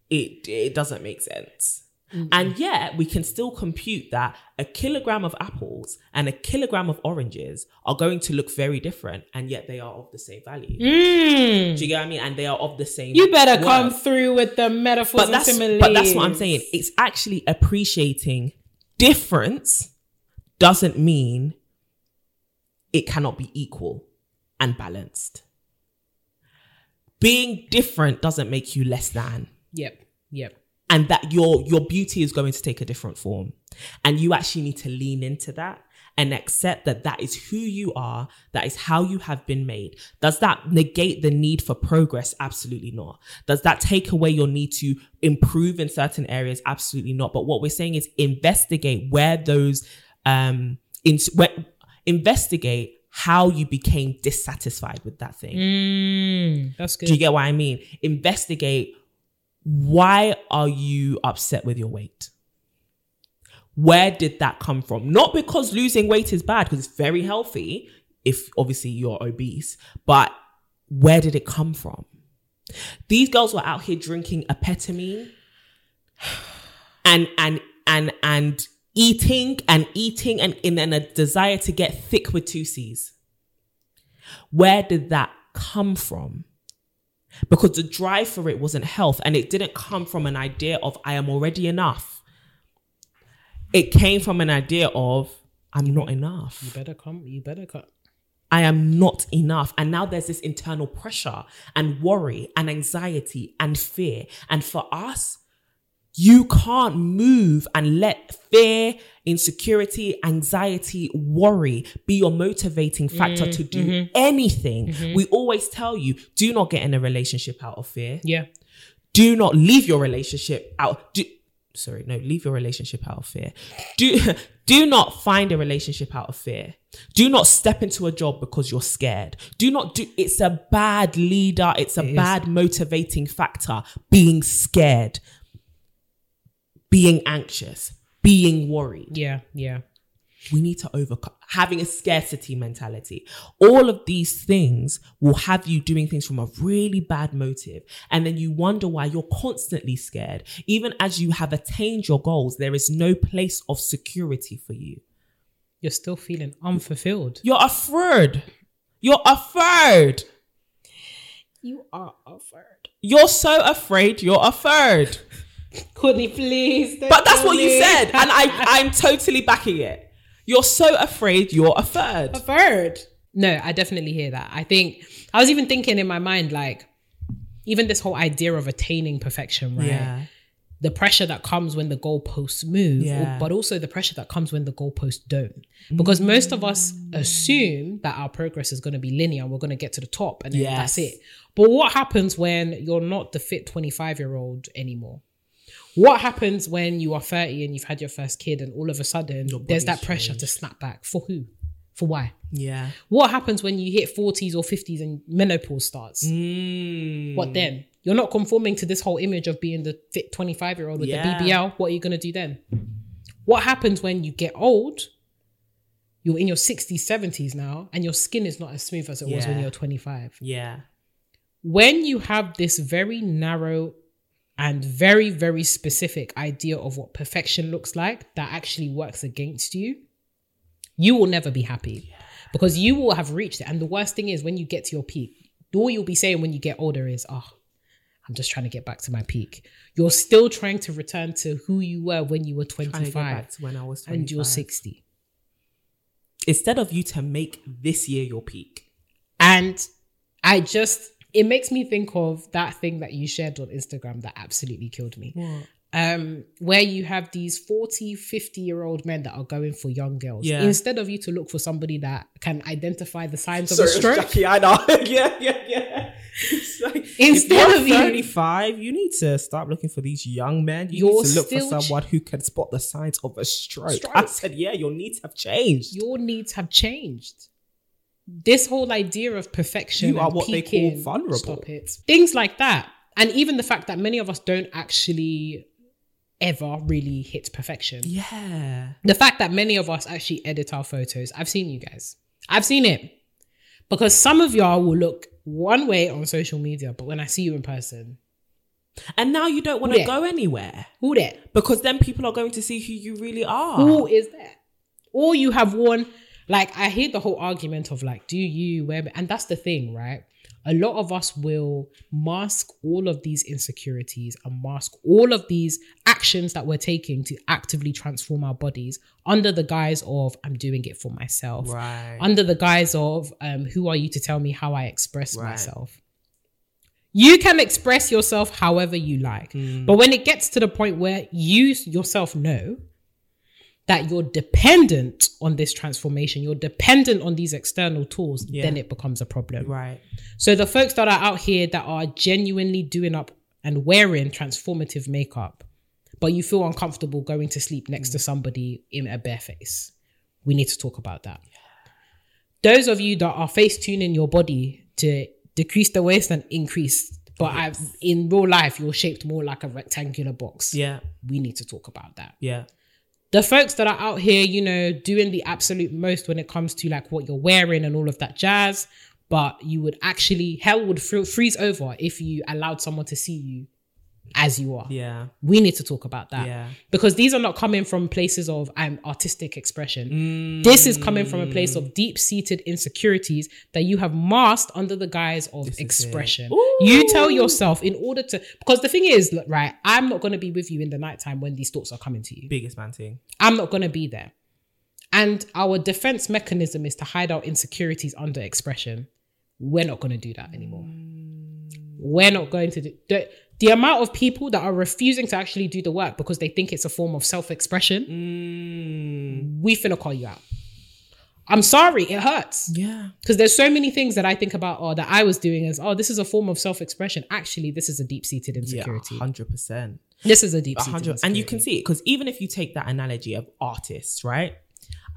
S1: It it doesn't make sense. And yet we can still compute that a kilogram of apples and a kilogram of oranges are going to look very different, and yet they are of the same value.
S2: Mm.
S1: Do you get what I mean? And they are of the same.
S2: You better
S1: worth.
S2: come through with the metaphors
S1: But
S2: and
S1: that's but that's what I'm saying. It's actually appreciating difference doesn't mean it cannot be equal and balanced. Being different doesn't make you less than.
S2: Yep. Yep.
S1: And that your your beauty is going to take a different form. And you actually need to lean into that and accept that that is who you are, that is how you have been made. Does that negate the need for progress? Absolutely not. Does that take away your need to improve in certain areas? Absolutely not. But what we're saying is investigate where those um in where, investigate how you became dissatisfied with that thing.
S2: Mm. That's good.
S1: Do you get what I mean? Investigate why are you upset with your weight? Where did that come from? Not because losing weight is bad, because it's very healthy if obviously you're obese, but where did it come from? These girls were out here drinking amphetamine and and and and eating and eating and in and a desire to get thick with two C's. Where did that come from? Because the drive for it wasn't health and it didn't come from an idea of I am already enough. It came from an idea of I'm not enough.
S2: You better come. You better come.
S1: I am not enough. And now there's this internal pressure and worry and anxiety and fear. And for us, you can't move and let fear, insecurity, anxiety, worry be your motivating factor mm, to do mm-hmm. anything. Mm-hmm. We always tell you do not get in a relationship out of fear.
S2: Yeah.
S1: Do not leave your relationship out. Do, sorry, no, leave your relationship out of fear. Do do not find a relationship out of fear. Do not step into a job because you're scared. Do not do it's a bad leader, it's a
S2: It is.
S1: bad motivating factor being scared, being anxious, being worried.
S2: Yeah. Yeah.
S1: We need to overcome having a scarcity mentality. All of these things will have you doing things from a really bad motive. And then you wonder why you're constantly scared. Even as you have attained your goals, there is no place of security for you.
S2: You're still feeling unfulfilled.
S1: You're afraid. You're afraid.
S2: You are afraid.
S1: You're so afraid you're afraid.
S2: Courtney, please. don't
S1: But that's
S2: tell
S1: what you said. And I, I'm totally backing it. You're so afraid you're a third.
S2: Preferred. No, I definitely hear that. I think I was even thinking in my mind, like, even this whole idea of attaining perfection, right?
S1: Yeah.
S2: The pressure that comes when the goalposts move,
S1: Yeah.
S2: but also the pressure that comes when the goalposts don't. Because most of us assume that our progress is going to be linear we're going to get to the top and then that's it. But what happens when you're not the fit 25 year old anymore? What happens when you are 30 and you've had your first kid and all of a sudden there's that
S1: body's
S2: pressure to snap back? For who? For why?
S1: Yeah.
S2: What happens when you hit 40s or 50s and menopause starts?
S1: Mm.
S2: What then? You're not conforming to this whole image of being the fit 25 year old with
S1: Yeah.
S2: the BBL. What are you going to do then? What happens when you get old? You're in your 60s, 70s now, and your skin is not as smooth as it was when
S1: Yeah.
S2: you're 25.
S1: Yeah.
S2: When you have this very narrow and very, very specific idea of what perfection looks like that actually works against you, you will never be happy because you will have reached it. And the worst thing is when you get to your peak, all you'll be saying when you get older is, oh, I'm just trying to get back to my peak. You're still trying to return to who you were when you were
S1: Trying to
S2: 25
S1: back to when I was 25.
S2: and you're 60.
S1: Instead of you to make this year your peak.
S2: And I just, it makes me think of that thing that you shared on Instagram that absolutely killed me. Um, where you have these 40, 50 year old men that are going for young girls.
S1: Yeah.
S2: Instead of you to look for somebody that can identify the signs of a stroke.
S1: Jackie, I know. yeah, yeah, yeah. It's like,
S2: Instead
S1: if
S2: of
S1: you're
S2: you-
S1: 35, you need to start looking for these young men. You
S2: You're
S1: need to look
S2: still
S1: for
S2: ch-
S1: someone who can spot the signs of a stroke.
S2: Stroke.
S1: I said, yeah, your needs have changed.
S2: Your needs have changed. This whole idea of perfection.
S1: You are what they call vulnerable.
S2: Stop it. Things like that. And even the fact that many of us don't actually ever really hit perfection.
S1: yeah.
S2: the fact that many of us actually edit our photos i've seen you guys i've seen it because some of y'all will look one way on social media but when i see you in person
S1: And now you don't want to go anywhere
S2: who there
S1: because then people are going to see who you really are.
S2: who is that? or you have worn like i hear the whole argument of like do you wear and that's the thing right a lot of us will mask all of these insecurities and mask all of these actions that we're taking to actively transform our bodies under the guise of i'm doing it for myself
S1: Right.
S2: under the guise of um, who are you to tell me how I express
S1: Right.
S2: myself. You can express yourself however you like.
S1: Hmm.
S2: But when it gets to the point where you yourself know that you're dependent on this transformation, you're dependent on these external tools,
S1: Yeah.
S2: then it becomes a problem.
S1: right.
S2: So the folks that are out here that are genuinely doing up and wearing transformative makeup, but you feel uncomfortable going to sleep next to mm. somebody in a bare face, we need to talk about that. Those of you that are face tuning your body to decrease the waist and increase, but I've, in real life you're shaped more like a rectangular box.
S1: Yeah.
S2: We need to talk about that
S1: Yeah.
S2: The folks that are out here, you know, doing the absolute most when it comes to like what you're wearing and all of that jazz, but you would actually hell would fr- freeze over if you allowed someone to see you as you are.
S1: Yeah.
S2: We need to talk about that
S1: Yeah.
S2: because these are not coming from places of I'm artistic expression. Mm. This is coming from a place of deep seated insecurities that you have masked under the guise of
S1: is it.
S2: expression. You tell yourself in order to, because the thing is, look, right, I'm not going to be with you in the nighttime when these thoughts are coming to you.
S1: Biggest man thing.
S2: I'm not going to be there. And our defense mechanism is to hide our insecurities under expression. We're not going to do that anymore. Mm. We're not going to do the, amount of people that are refusing to actually do the work because they think it's a form of self expression.
S1: Mm.
S2: We finna call you out. I'm sorry, it hurts
S1: Yeah.
S2: because there's so many things that I think about or that I was doing as, oh, this is a form of self expression. Actually, this is a deep seated
S1: Yeah.
S2: insecurity.
S1: Hundred percent.
S2: this is a deep
S1: hundred. And you can see it because even if you take that analogy of artists, right?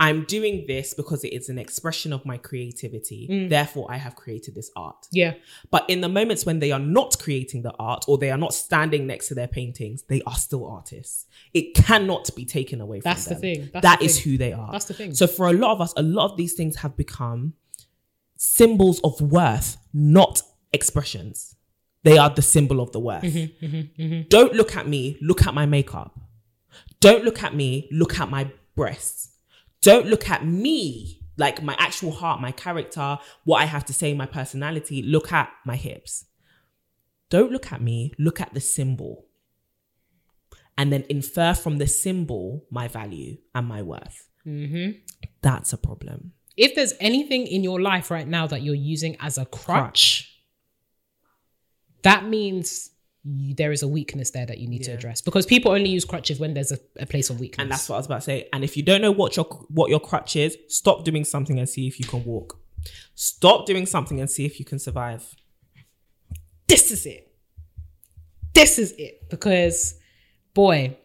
S1: I'm doing this because it is an expression of my creativity.
S2: Mm.
S1: Therefore, I have created this art.
S2: Yeah.
S1: But in the moments when they are not creating the art or they are not standing next to their paintings, they are still artists. It cannot be taken away from them.
S2: That's the thing. That's
S1: That
S2: the
S1: is
S2: thing.
S1: who they are.
S2: That's the thing.
S1: So for a lot of us, a lot of these things have become symbols of worth, not expressions. They are the symbol of the worth.
S2: Mm-hmm,
S1: Don't look at me, look at my makeup. Don't look at me, look at my breasts. Don't look at me, like my actual heart, my character, what I have to say, my personality. Look at my hips. Don't look at me, look at the symbol. And then infer from the symbol my value and my worth.
S2: Mm-hmm.
S1: That's a problem.
S2: If there's anything in your life right now that you're using as a crutch, that means you, there is a weakness there that you need to address because people only use crutches when there's a, a place of weakness.
S1: And that's what I was about to say. And if you don't know what your what your crutch is, stop doing something and see if you can walk. Stop doing something and see if you can survive.
S2: this is it. This is it. Because, boy,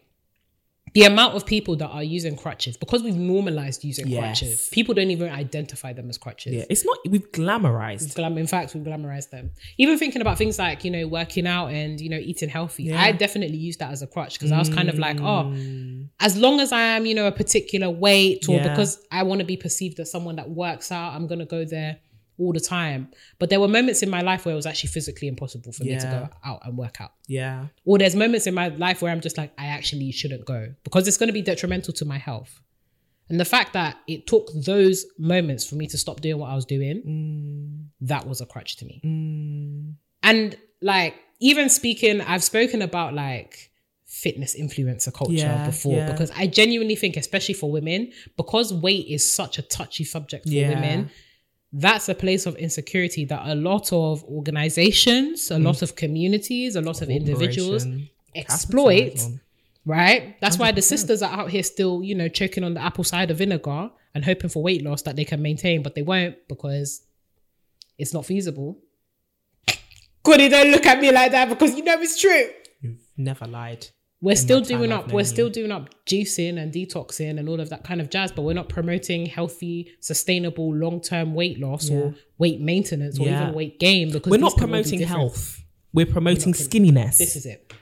S2: the amount of people that are using crutches, because we've normalized using
S1: Yes.
S2: crutches, people don't even identify them as crutches.
S1: Yeah, it's not we've glamorized.
S2: Glam- in fact, we glamorize them. Even thinking about things like, you know, working out and, you know, eating healthy.
S1: Yeah.
S2: I definitely used that as a crutch because I was kind of like, oh,
S1: Mm.
S2: as long as I am, you know, a particular weight or
S1: Yeah.
S2: because I want to be perceived as someone that works out, I'm going to go there all the time. But there were moments in my life where it was actually physically impossible for me to go out and work out.
S1: Yeah.
S2: Or there's moments in my life where I'm just like, I actually shouldn't go because it's going to be detrimental to my health. And the fact that it took those moments for me to stop doing what I was doing,
S1: Mm.
S2: that was a crutch to me. And like, even speaking, I've spoken about like fitness influencer culture
S1: Yeah,
S2: before
S1: yeah.
S2: because I genuinely think, especially for women, because weight is such a touchy subject for
S1: Yeah.
S2: women, that's a place of insecurity that a lot of organizations, a lot mm. of communities, a lot of individuals exploit. Right? That's why the sisters are out here still, you know, choking on the apple cider vinegar and hoping for weight loss that they can maintain, but they won't because it's not feasible. Goody, don't look at me like that because you know it's true.
S1: You've never lied.
S2: We're still doing up, we're still doing up juicing and detoxing and all of that kind of jazz, but we're not promoting healthy, sustainable, long term weight loss or weight maintenance or
S1: Yeah.
S2: even weight gain because
S1: We're not promoting health. We're promoting skinniness.
S2: This is it.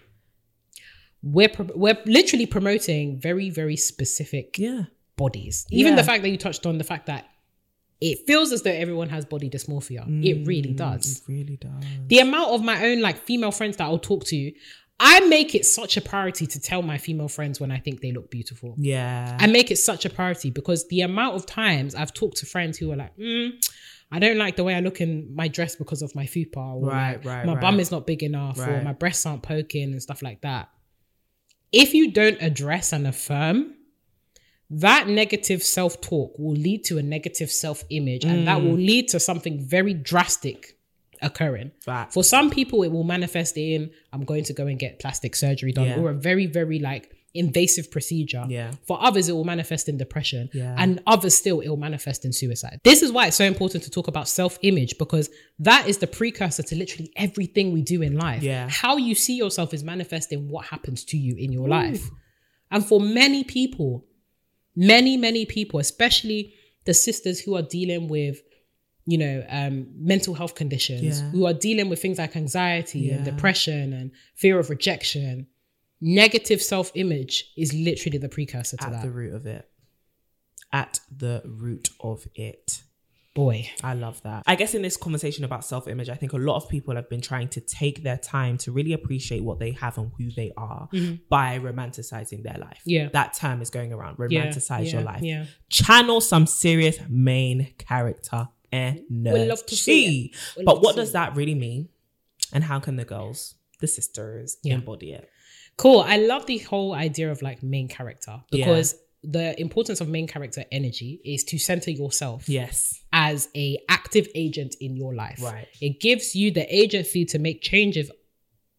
S2: We're pro- we're literally promoting very very specific
S1: yeah.
S2: bodies. Even
S1: Yeah.
S2: the fact that you touched on the fact that it feels as though everyone has body dysmorphia. it really
S1: Mm,
S2: does.
S1: It really does.
S2: The amount of my own like female friends that I'll talk to, I make it such a priority to tell my female friends when I think they look beautiful.
S1: Yeah.
S2: I make it such a priority because the amount of times I've talked to friends who are like, mm, I don't like the way I look in my dress because of my fupa, or
S1: Right,
S2: like,
S1: right,
S2: my
S1: right.
S2: bum is not big enough, or my breasts aren't poking and stuff like that. If you don't address and affirm, that negative self talk will lead to a negative self image, and that
S1: Mm.
S2: will lead to something very drastic occurring.
S1: Facts.
S2: For some people, it will manifest in I'm going to go and get plastic surgery done,
S1: Yeah.
S2: or a very, very like invasive procedure.
S1: Yeah.
S2: For others, it will manifest in depression.
S1: Yeah.
S2: And others still, it will manifest in suicide. This is why it's so important to talk about self image because that is the precursor to literally everything we do in life.
S1: Yeah.
S2: How you see yourself is manifesting what happens to you in your life. And for many people, many, many people, especially the sisters who are dealing with, you know, um, mental health conditions,
S1: Yeah.
S2: who are dealing with things like anxiety and depression and fear of rejection, negative self image is literally the precursor to
S1: At
S2: that.
S1: the root of it. At the root of it.
S2: Boy.
S1: I love that. I guess in this conversation about self image, I think a lot of people have been trying to take their time to really appreciate what they have and who they are by romanticizing their life.
S2: Mm-hmm. Yeah.
S1: That term is going around.
S2: Yeah,
S1: Romanticize
S2: yeah,
S1: your life.
S2: yeah.
S1: Channel some serious main character energy.
S2: We'd love to see it. We'd love
S1: But what does that really mean? And how can the girls, the sisters,
S2: Yeah.
S1: embody it?
S2: Cool. I love the whole idea of like main character because the importance of main character energy is to center yourself
S1: Yes.
S2: as a active agent in your life.
S1: Right.
S2: It gives you the agency to make changes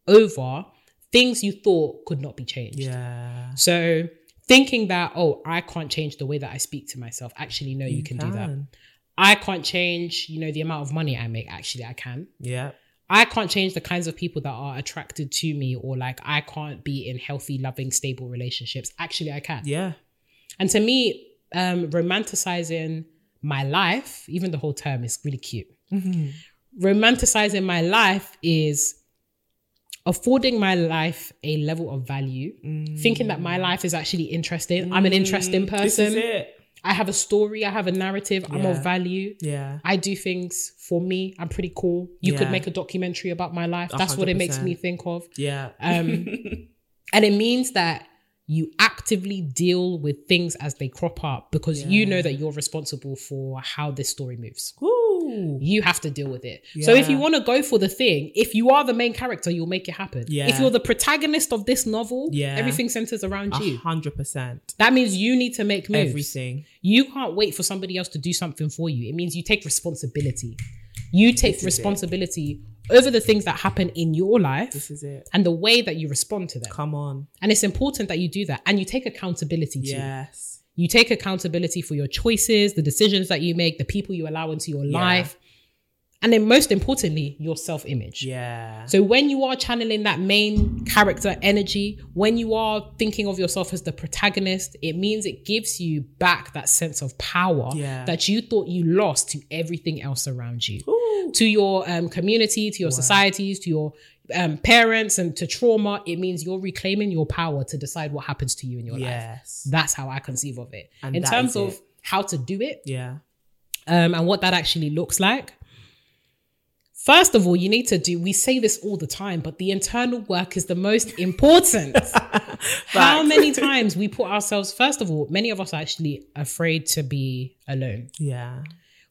S2: over things you thought could not be changed.
S1: Yeah.
S2: So thinking that, oh, I can't change the way that I speak to myself. Actually, no, you, can, do that. I can't change, you know, the amount of money I make. Actually, I can.
S1: Yeah.
S2: I can't change the kinds of people that are attracted to me or like I can't be in healthy, loving, stable relationships. Actually, I can.
S1: Yeah.
S2: And to me, um, romanticizing my life, even the whole term is really cute.
S1: Mm-hmm.
S2: Romanticizing my life is affording my life a level of value, thinking that my life is actually interesting. I'm an interesting
S1: Mm. This is
S2: person.
S1: it.
S2: I have a story, I have a narrative, I'm of value.
S1: Yeah.
S2: I do things for me. I'm pretty cool. You could make a documentary about my life. That's what it makes me think of.
S1: Yeah.
S2: Um, and it means that you actively deal with things as they crop up because you know that you're responsible for how this story moves.
S1: Ooh.
S2: You have to deal with it. So if you want to go for the thing, if you are the main character, you'll make it happen.
S1: Yeah.
S2: If you're the protagonist of this novel,
S1: Yeah.
S2: everything centers around you.
S1: hundred percent.
S2: That means you need to make moves.
S1: Everything.
S2: You can't wait for somebody else to do something for you. It means you take responsibility. You take
S1: is it.
S2: responsibility over the things that happen in your life
S1: This is it.
S2: and the way that you respond to them.
S1: Come on.
S2: And it's important that you do that and you take accountability too.
S1: Yes.
S2: You take accountability for your choices, the decisions that you make, the people you allow into your
S1: Yeah.
S2: life, and then most importantly, your self image.
S1: Yeah.
S2: So when you are channeling that main character energy, when you are thinking of yourself as the protagonist, it means it gives you back that sense of power
S1: Yeah.
S2: that you thought you lost to everything else around you.
S1: Ooh.
S2: To your um, community, to your societies, to your um, parents, and to trauma, it means you're reclaiming your power to decide what happens to you in your life.
S1: Yes.
S2: That's how I conceive of it.
S1: And
S2: in terms of
S1: it.
S2: how to do it
S1: Yeah.
S2: um, and what that actually looks like. First of all, you need to do, we say this all the time, but the internal work is the most important. How many times we put ourselves, first of all, many of us are actually afraid to be alone.
S1: Yeah.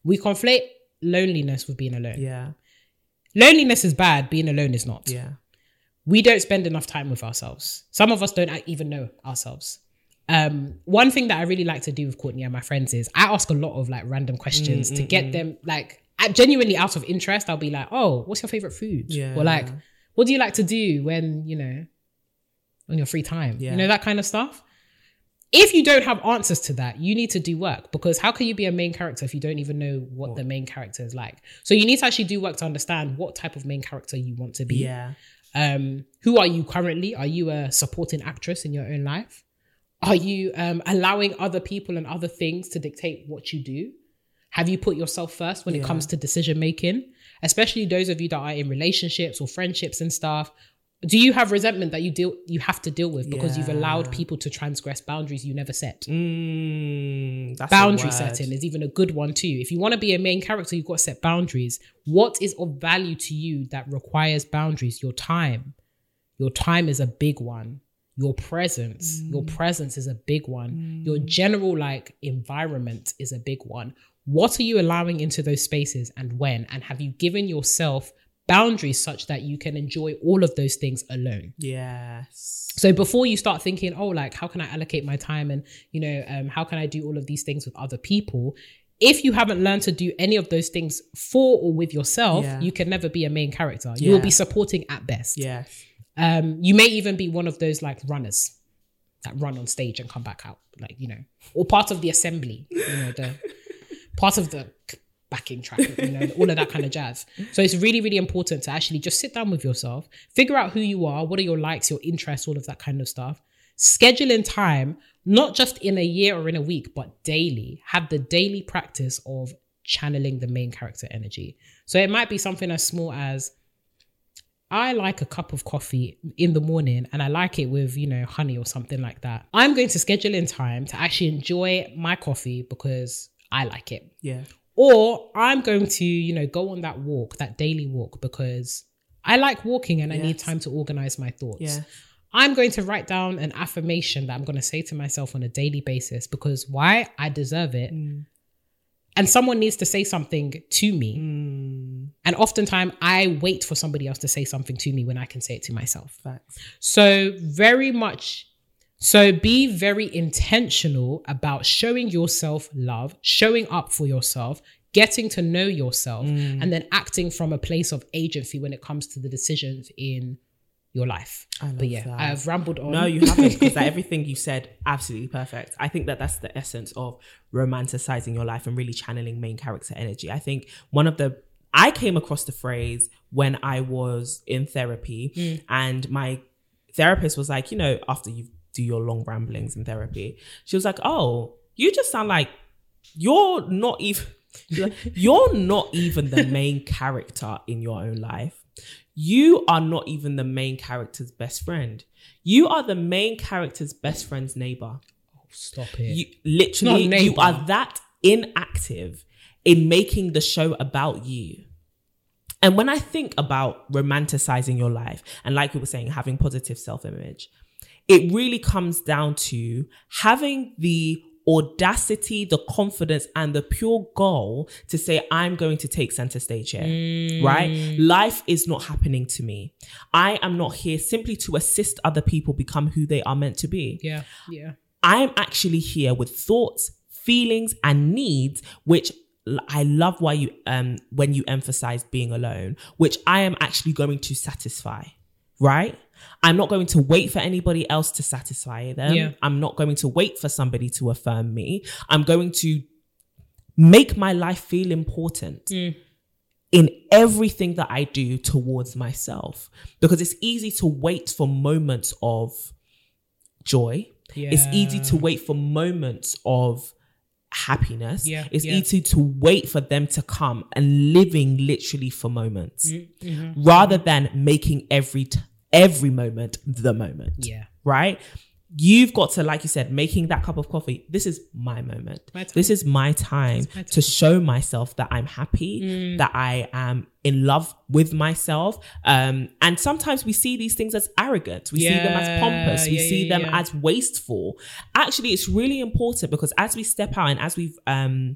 S2: We conflate loneliness with being alone.
S1: Yeah.
S2: Loneliness is bad, being alone is not.
S1: Yeah.
S2: we don't spend enough time with ourselves. Some of us don't even know ourselves. Um, one thing that I really like to do with Courtney and my friends is I ask a lot of like random questions
S1: Mm,
S2: to get them like genuinely out of interest. I'll be like, "Oh, what's your favorite food?"
S1: Yeah.
S2: Or like, "What do you like to do when you know on your free time?"
S1: Yeah.
S2: You know that kind of stuff. If you don't have answers to that, you need to do work because how can you be a main character if you don't even know what the main character is like? So you need to actually do work to understand what type of main character you want to be
S1: Yeah.
S2: um, who are you currently? Are you a supporting actress in your own life? Are you um, allowing other people and other things to dictate what you do? Have you put yourself first when it comes to decision making? Especially those of you that are in relationships or friendships and stuff. Do you have resentment that you deal you have to deal with because you've allowed people to transgress boundaries you never set?
S1: Mm, that's
S2: boundary setting is even a good one too. If you want to be a main character, you've got to set boundaries. What is of value to you that requires boundaries? Your time. Your time is a big one. Your presence. Your presence is a big one. Your general like environment is a big one. What are you allowing into those spaces and when? And have you given yourself boundaries such that you can enjoy all of those things alone?
S1: Yes.
S2: So before you start thinking, oh, like how can I allocate my time and you know, um, how can I do all of these things with other people? If you haven't learned to do any of those things for or with yourself,
S1: Yeah.
S2: you can never be a main character. You will be supporting at best.
S1: Yes.
S2: Um, you may even be one of those like runners that run on stage and come back out, like you know, or part of the assembly. You know, the part of the backing track, you know, all of that kind of jazz. So it's really, really important to actually just sit down with yourself, figure out who you are, what are your likes, your interests, all of that kind of stuff. Schedule in time, not just in a year or in a week, but daily. Have the daily practice of channeling the main character energy. So it might be something as small as I like a cup of coffee in the morning and I like it with, you know, honey or something like that. I'm going to schedule in time to actually enjoy my coffee because I like it.
S1: Yeah.
S2: Or I'm going to, you know, go on that walk, that daily walk because I like walking and I need time to organize my thoughts.
S1: Yeah.
S2: I'm going to write down an affirmation that I'm going to say to myself on a daily basis because why? I deserve it.
S1: Mm.
S2: And someone needs to say something to me.
S1: Mm.
S2: And oftentimes I wait for somebody else to say something to me when I can say it to myself.
S1: Facts.
S2: So, very much so, be very intentional about showing yourself love, showing up for yourself, getting to know yourself,
S1: Mm.
S2: and then acting from a place of agency when it comes to the decisions in your life.
S1: I
S2: but yeah,
S1: that.
S2: I've rambled on.
S1: No, you haven't, because like, everything you said, absolutely perfect. I think that that's the essence of romanticizing your life and really channeling main character energy. I think one of the I came across the phrase when I was in therapy,
S2: Mm.
S1: and my therapist was like, you know, after you do your long ramblings in therapy, she was like, oh. you just sound like you're not even you're not even the main character in your own life. You are not even the main character's best friend. You are the main character's best friend's neighbor.
S2: Oh, stop it.
S1: You literally you are that inactive in making the show about you. And when I think about romanticizing your life and like we were saying, having positive self-image, it really comes down to having the audacity, the confidence, and the pure goal to say, I'm going to take center stage here,
S2: Mm.
S1: right? Life is not happening to me. I am not here simply to assist other people become who they are meant to be.
S2: yeah, yeah.
S1: I am actually here with thoughts, feelings, and needs, which I love why you um when you emphasize being alone, which I am actually going to satisfy, right? I'm not going to wait for anybody else to satisfy them.
S2: Yeah.
S1: I'm not going to wait for somebody to affirm me. I'm going to make my life feel important in everything that I do towards myself because it's easy to wait for moments of joy. It's easy to wait for moments of happiness.
S2: Yeah,
S1: It's
S2: yeah.
S1: easy to wait for them to come and living literally for moments
S2: Mm-hmm.
S1: rather than making every t- every moment the moment
S2: Yeah.
S1: right? You've got to, like you said, making that cup of coffee. This is my moment.
S2: My.
S1: This is my time,
S2: my
S1: to show myself that I'm happy, that I am in love with myself. Um, and sometimes we see these things as arrogant. We see them as pompous. We
S2: yeah,
S1: see
S2: yeah,
S1: them
S2: yeah.
S1: as wasteful. Actually, it's really important because as we step out and as we've um,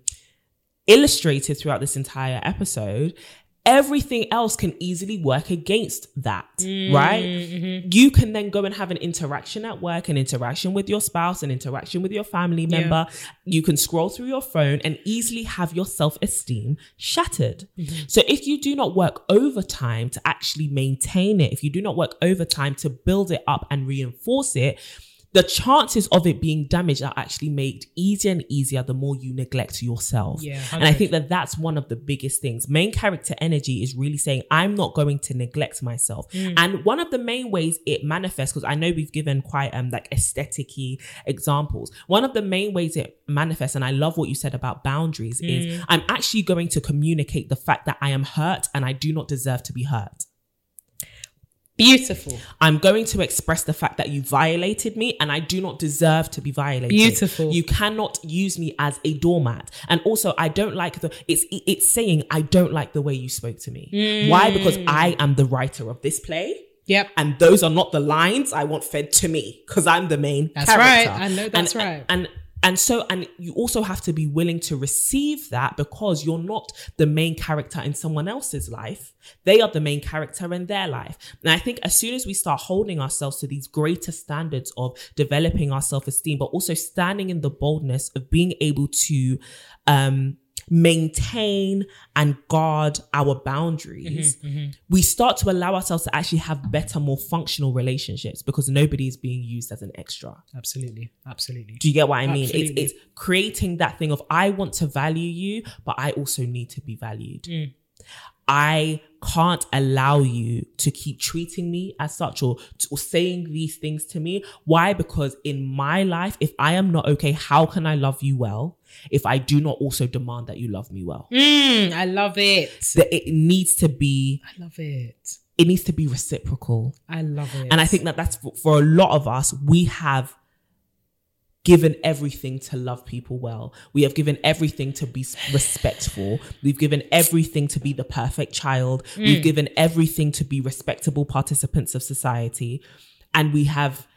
S1: illustrated throughout this entire episode, everything else can easily work against that, mm, right? Mm-hmm. You can then go and have an interaction at work, an interaction with your spouse, an interaction with your family member. You can scroll through your phone and easily have your self esteem shattered. Mm-hmm. So, if you do not work overtime to actually maintain it, if you do not work overtime to build it up and reinforce it, the chances of it being damaged are actually made easier and easier the more you neglect yourself.
S2: Yeah,
S1: and I think that that's one of the biggest things. Main character energy is really saying, I'm not going to neglect myself. And one of the main ways it manifests, because I know we've given quite um like aesthetic examples. One of the main ways it manifests, and I love what you said about boundaries, is I'm actually going to communicate the fact that I am hurt and I do not deserve to be hurt.
S2: Beautiful.
S1: I'm going to express the fact that you violated me and I do not deserve to be violated.
S2: Beautiful.
S1: You cannot use me as a doormat. And also I don't like the it's it's saying I don't like the way you spoke to me. Why? Mm. Because I am the writer of this play.
S2: Yep.
S1: And those are not the lines I want fed to me because I'm the main
S2: That's
S1: character.
S2: right. I know that's
S1: and,
S2: right.
S1: And and so and you also have to be willing to receive that because you're not the main character in someone else's life. They are the main character in their life. And I think as soon as we start holding ourselves to these greater standards of developing our self-esteem, but also standing in the boldness of being able to um maintain and guard our boundaries, we start to allow ourselves to actually have better, more functional relationships because nobody is being used as an extra.
S2: Absolutely. Absolutely.
S1: Do you get what I mean? It's, it's creating that thing of I want to value you, but I also need to be valued.
S2: Mm.
S1: I can't allow you to keep treating me as such or, or saying these things to me. Why? Because in my life, if I am not okay, how can I love you well if I do not also demand that you love me well?
S2: Mm, I love it.
S1: That it needs to be,
S2: I love it.
S1: it needs to be reciprocal.
S2: I love it.
S1: And I think that that's for, for a lot of us, we have given everything to love people well. We have given everything to be respectful. We've given everything to be the perfect child. We've mm. given everything to be respectable participants of society. And we have,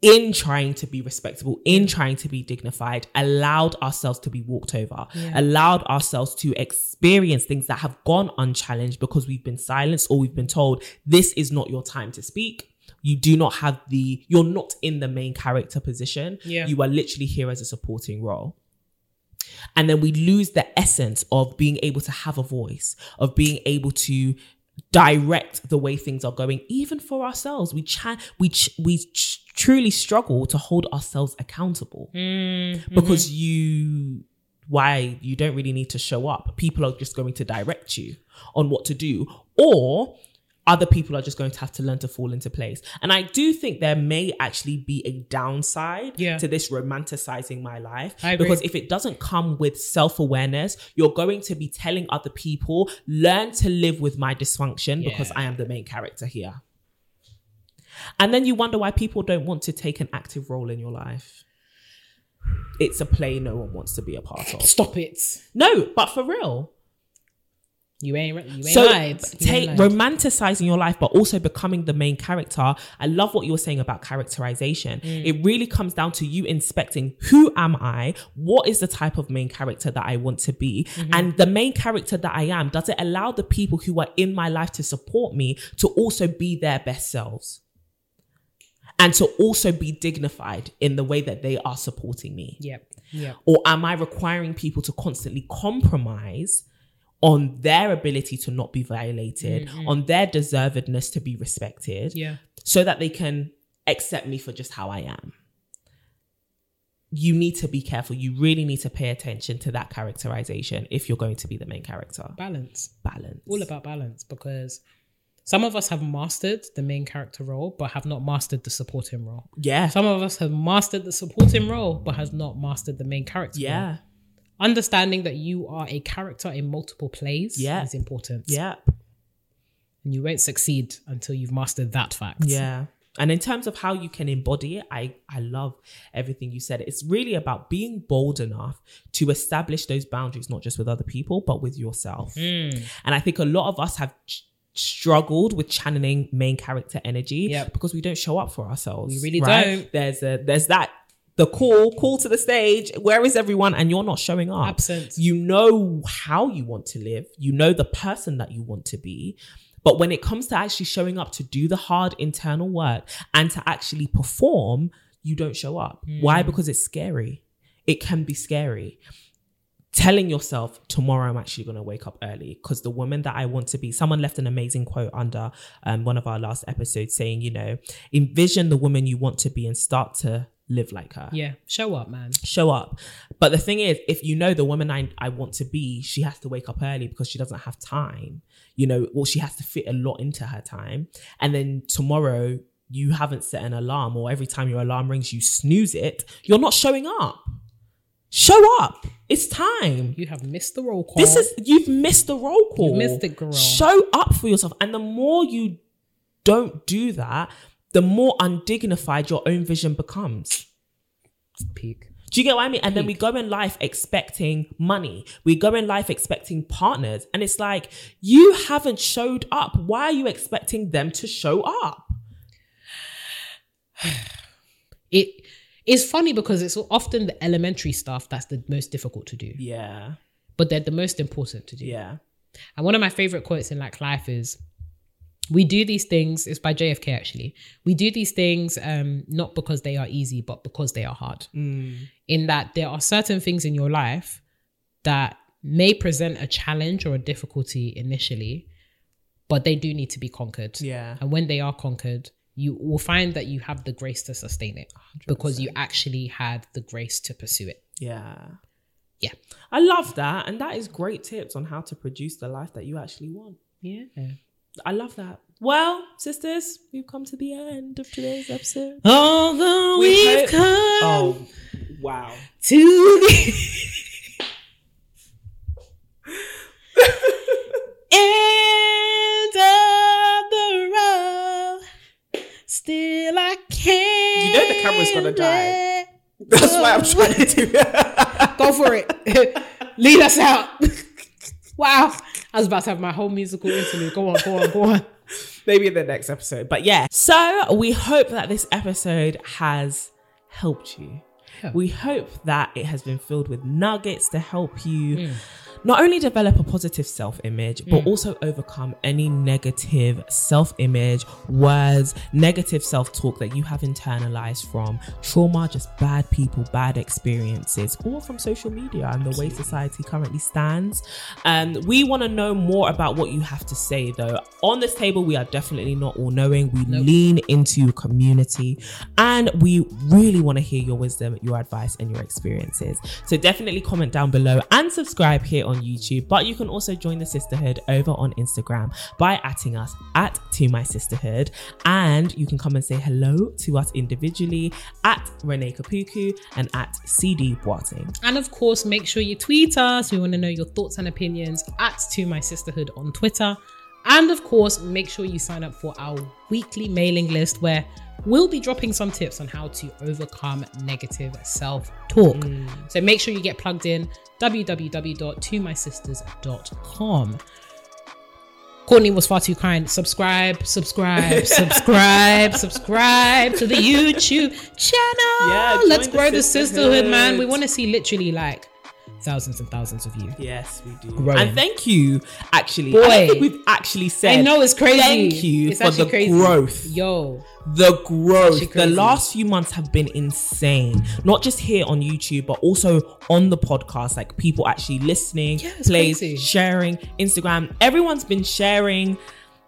S1: in trying to be respectable, in mm. trying to be dignified, allowed ourselves to be walked over, allowed ourselves to experience things that have gone unchallenged because we've been silenced or we've been told, this is not your time to speak you do not have the you're not in the main character position.
S2: Yeah.
S1: you are literally here as a supporting role. And then we lose the essence of being able to have a voice of being able to direct the way things are going even for ourselves. We cha- we ch- we ch- truly struggle to hold ourselves accountable. Mm, mm-hmm. Because you why you don't really need to show up. People are just going to direct you on what to do. Or other people are just going to have to learn to fall into place. And I do think there may actually be a downside
S2: Yeah.
S1: to this romanticizing my life. Because if it doesn't come with self awareness, you're going to be telling other people, learn to live with my dysfunction because I am the main character here. And then you wonder why people don't want to take an active role in your life. It's a play no one wants to be a part of.
S2: Stop it.
S1: No, but for real.
S2: You ain't, you ain't
S1: So
S2: lied.
S1: Take
S2: ain't lied.
S1: romanticizing your life, but also becoming the main character. I love what you were saying about characterization.
S2: Mm.
S1: It really comes down to you inspecting who am I? What is the type of main character that I want to be?
S2: Mm-hmm.
S1: And the main character that I am, does it allow the people who are in my life to support me to also be their best selves? And to also be dignified in the way that they are supporting me?
S2: Yep. Yep.
S1: Or am I requiring people to constantly compromise on their ability to not be violated, mm-hmm. on their deservedness to be respected,
S2: Yeah.
S1: so that they can accept me for just how I am? You need to be careful. You really need to pay attention to that characterization if you're going to be the main character.
S2: Balance.
S1: Balance.
S2: All about balance because some of us have mastered the main character role but have not mastered the supporting role.
S1: yeah.
S2: Some of us have mastered the supporting role but has not mastered the main character role. Understanding that you are a character in multiple plays
S1: Yeah.
S2: is important.
S1: Yeah.
S2: And you won't succeed until you've mastered that fact.
S1: Yeah. And in terms of how you can embody it, I, I love everything you said. It's really about being bold enough to establish those boundaries, not just with other people, but with yourself.
S2: Mm.
S1: And I think a lot of us have ch- struggled with channeling main character energy
S2: Yep.
S1: because we don't show up for ourselves.
S2: We really
S1: right?
S2: don't.
S1: There's a there's that the call, call to the stage. Where is everyone? And you're not showing up.
S2: Absent.
S1: You know how you want to live. You know the person that you want to be. But when it comes to actually showing up to do the hard internal work and to actually perform, you don't show up. Why?
S2: Mm.
S1: Because it's scary. It can be scary. Telling yourself, tomorrow I'm actually going to wake up early because the woman that I want to be, someone left an amazing quote under um, one of our last episodes saying, you know, envision the woman you want to be and start to live like her
S2: Yeah. Show up, man.
S1: show up. But the thing is, if you know the woman I, I want to be, she has to wake up early because she doesn't have time. You know, or she has to fit a lot into her time. And then tomorrow you haven't set an alarm, or every time your alarm rings, you snooze it, you're not showing up. Show up. It's time.
S2: You have missed the roll call.
S1: This is you've missed the roll call.
S2: missed it, girl.
S1: Show up for yourself. And the more you don't do that, the more undignified your own vision becomes.
S2: peak.
S1: Do you get what I mean? And then we go in life expecting money. We go in life expecting partners. And it's like, you haven't showed up. Why are you expecting them to show up?
S2: It is funny because it's often the elementary stuff that's the most difficult to do,
S1: Yeah.
S2: but they're the most important to do.
S1: Yeah.
S2: And one of my favorite quotes in like life is we do these things, it's by JFK actually. We do these things um not because they are easy, but because they are hard. In that there are certain things in your life that may present a challenge or a difficulty initially, but they do need to be conquered.
S1: Yeah.
S2: And when they are conquered, you will find that you have the grace to sustain it because you actually had the grace to pursue it.
S1: Yeah.
S2: Yeah.
S1: I love that. And that is great tips on how to produce the life that you actually want.
S2: Yeah.
S1: I love that. Well, sisters, we've come to the end of today's episode.
S2: Although
S1: We
S2: we've
S1: hope-
S2: come
S1: Oh, wow.
S2: to the end of the road, still I can't.
S1: You know the camera's gonna die. That's why I'm trying to do
S2: Go for it. Lead us out. wow. I was about to have my whole musical interlude. Go on, go on, go on.
S1: maybe in the next episode. But yeah, so we hope that this episode has helped you.
S2: Yeah.
S1: We hope that it has been filled with nuggets to help you mm. Not only develop a positive self image, but also overcome any negative self image, words, negative self talk that you have internalized from trauma, just bad people, bad experiences, or from social media and the way society currently stands. Um, we want to know more about what you have to say, though. On this table, we are definitely not all knowing. We lean into your community and we really want to hear your wisdom, your advice, and your experiences. So definitely comment down below and subscribe here on on YouTube, but you can also join the sisterhood over on Instagram by atting us at To My Sisterhood. And you can come and say hello to us individually at Renee Kapuku and at CD Boateng.
S2: And of course, make sure you tweet us. We want to know your thoughts and opinions at To My Sisterhood on Twitter. And of course, make sure you sign up for our weekly mailing list where we'll be dropping some tips on how to overcome negative self talk. Mm. So make sure you get plugged in www.tomysisters.com. Courtney was far too kind. Subscribe, subscribe, subscribe, subscribe to the YouTube channel.
S1: Yeah,
S2: Let's
S1: join the
S2: grow the sisterhood, man. We want to see literally like thousands and thousands of you.
S1: Yes, we do.
S2: Growing.
S1: And thank you, actually.
S2: Boy.
S1: I think we've actually said
S2: I know it's crazy.
S1: Thank you
S2: It's
S1: for the
S2: crazy.
S1: growth.
S2: Yo,
S1: The growth. The last few months have been insane. Not just here on YouTube, but also on the podcast. Like people actually listening,
S2: Yeah,
S1: plays,
S2: crazy.
S1: sharing, Instagram. Everyone's been sharing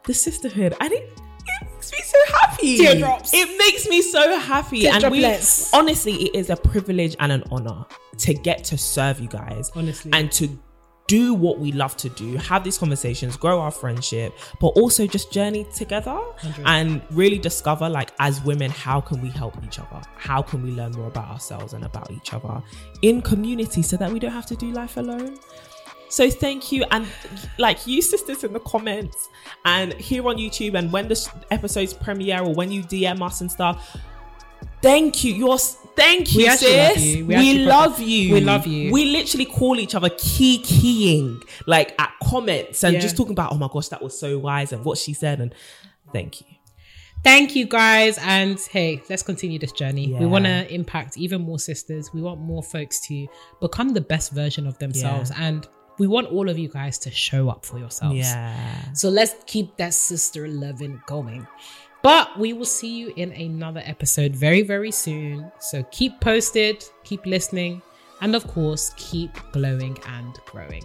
S1: the sisterhood. I it, it makes me so happy.
S2: Teardrops.
S1: It makes me so happy. And we honestly, it is a privilege and an honor to get to serve you guys.
S2: Honestly.
S1: And to do what we love to do, have these conversations, grow our friendship, but also just journey together and really discover, like, as women, how can we help each other? How can we learn more about ourselves and about each other in community so that we don't have to do life alone? So thank you, and like you sisters in the comments, and here on YouTube, and when the episodes premiere or when you DM us and stuff. Thank you. You're thank you,
S2: We actually love you. We
S1: We, love you.
S2: we love you.
S1: We literally call each other key keying, like at comments and
S2: Yeah.
S1: just talking about, oh my gosh, that was so wise and what she said. And thank you.
S2: thank you guys. And hey, let's continue this journey. We want to impact even more sisters. We want more folks to become the best version of themselves. And we want all of you guys to show up for yourselves.
S1: Yeah.
S2: So let's keep that sister loving going. But we will see you in another episode very, very soon. So keep posted, keep listening, and of course, keep glowing and growing.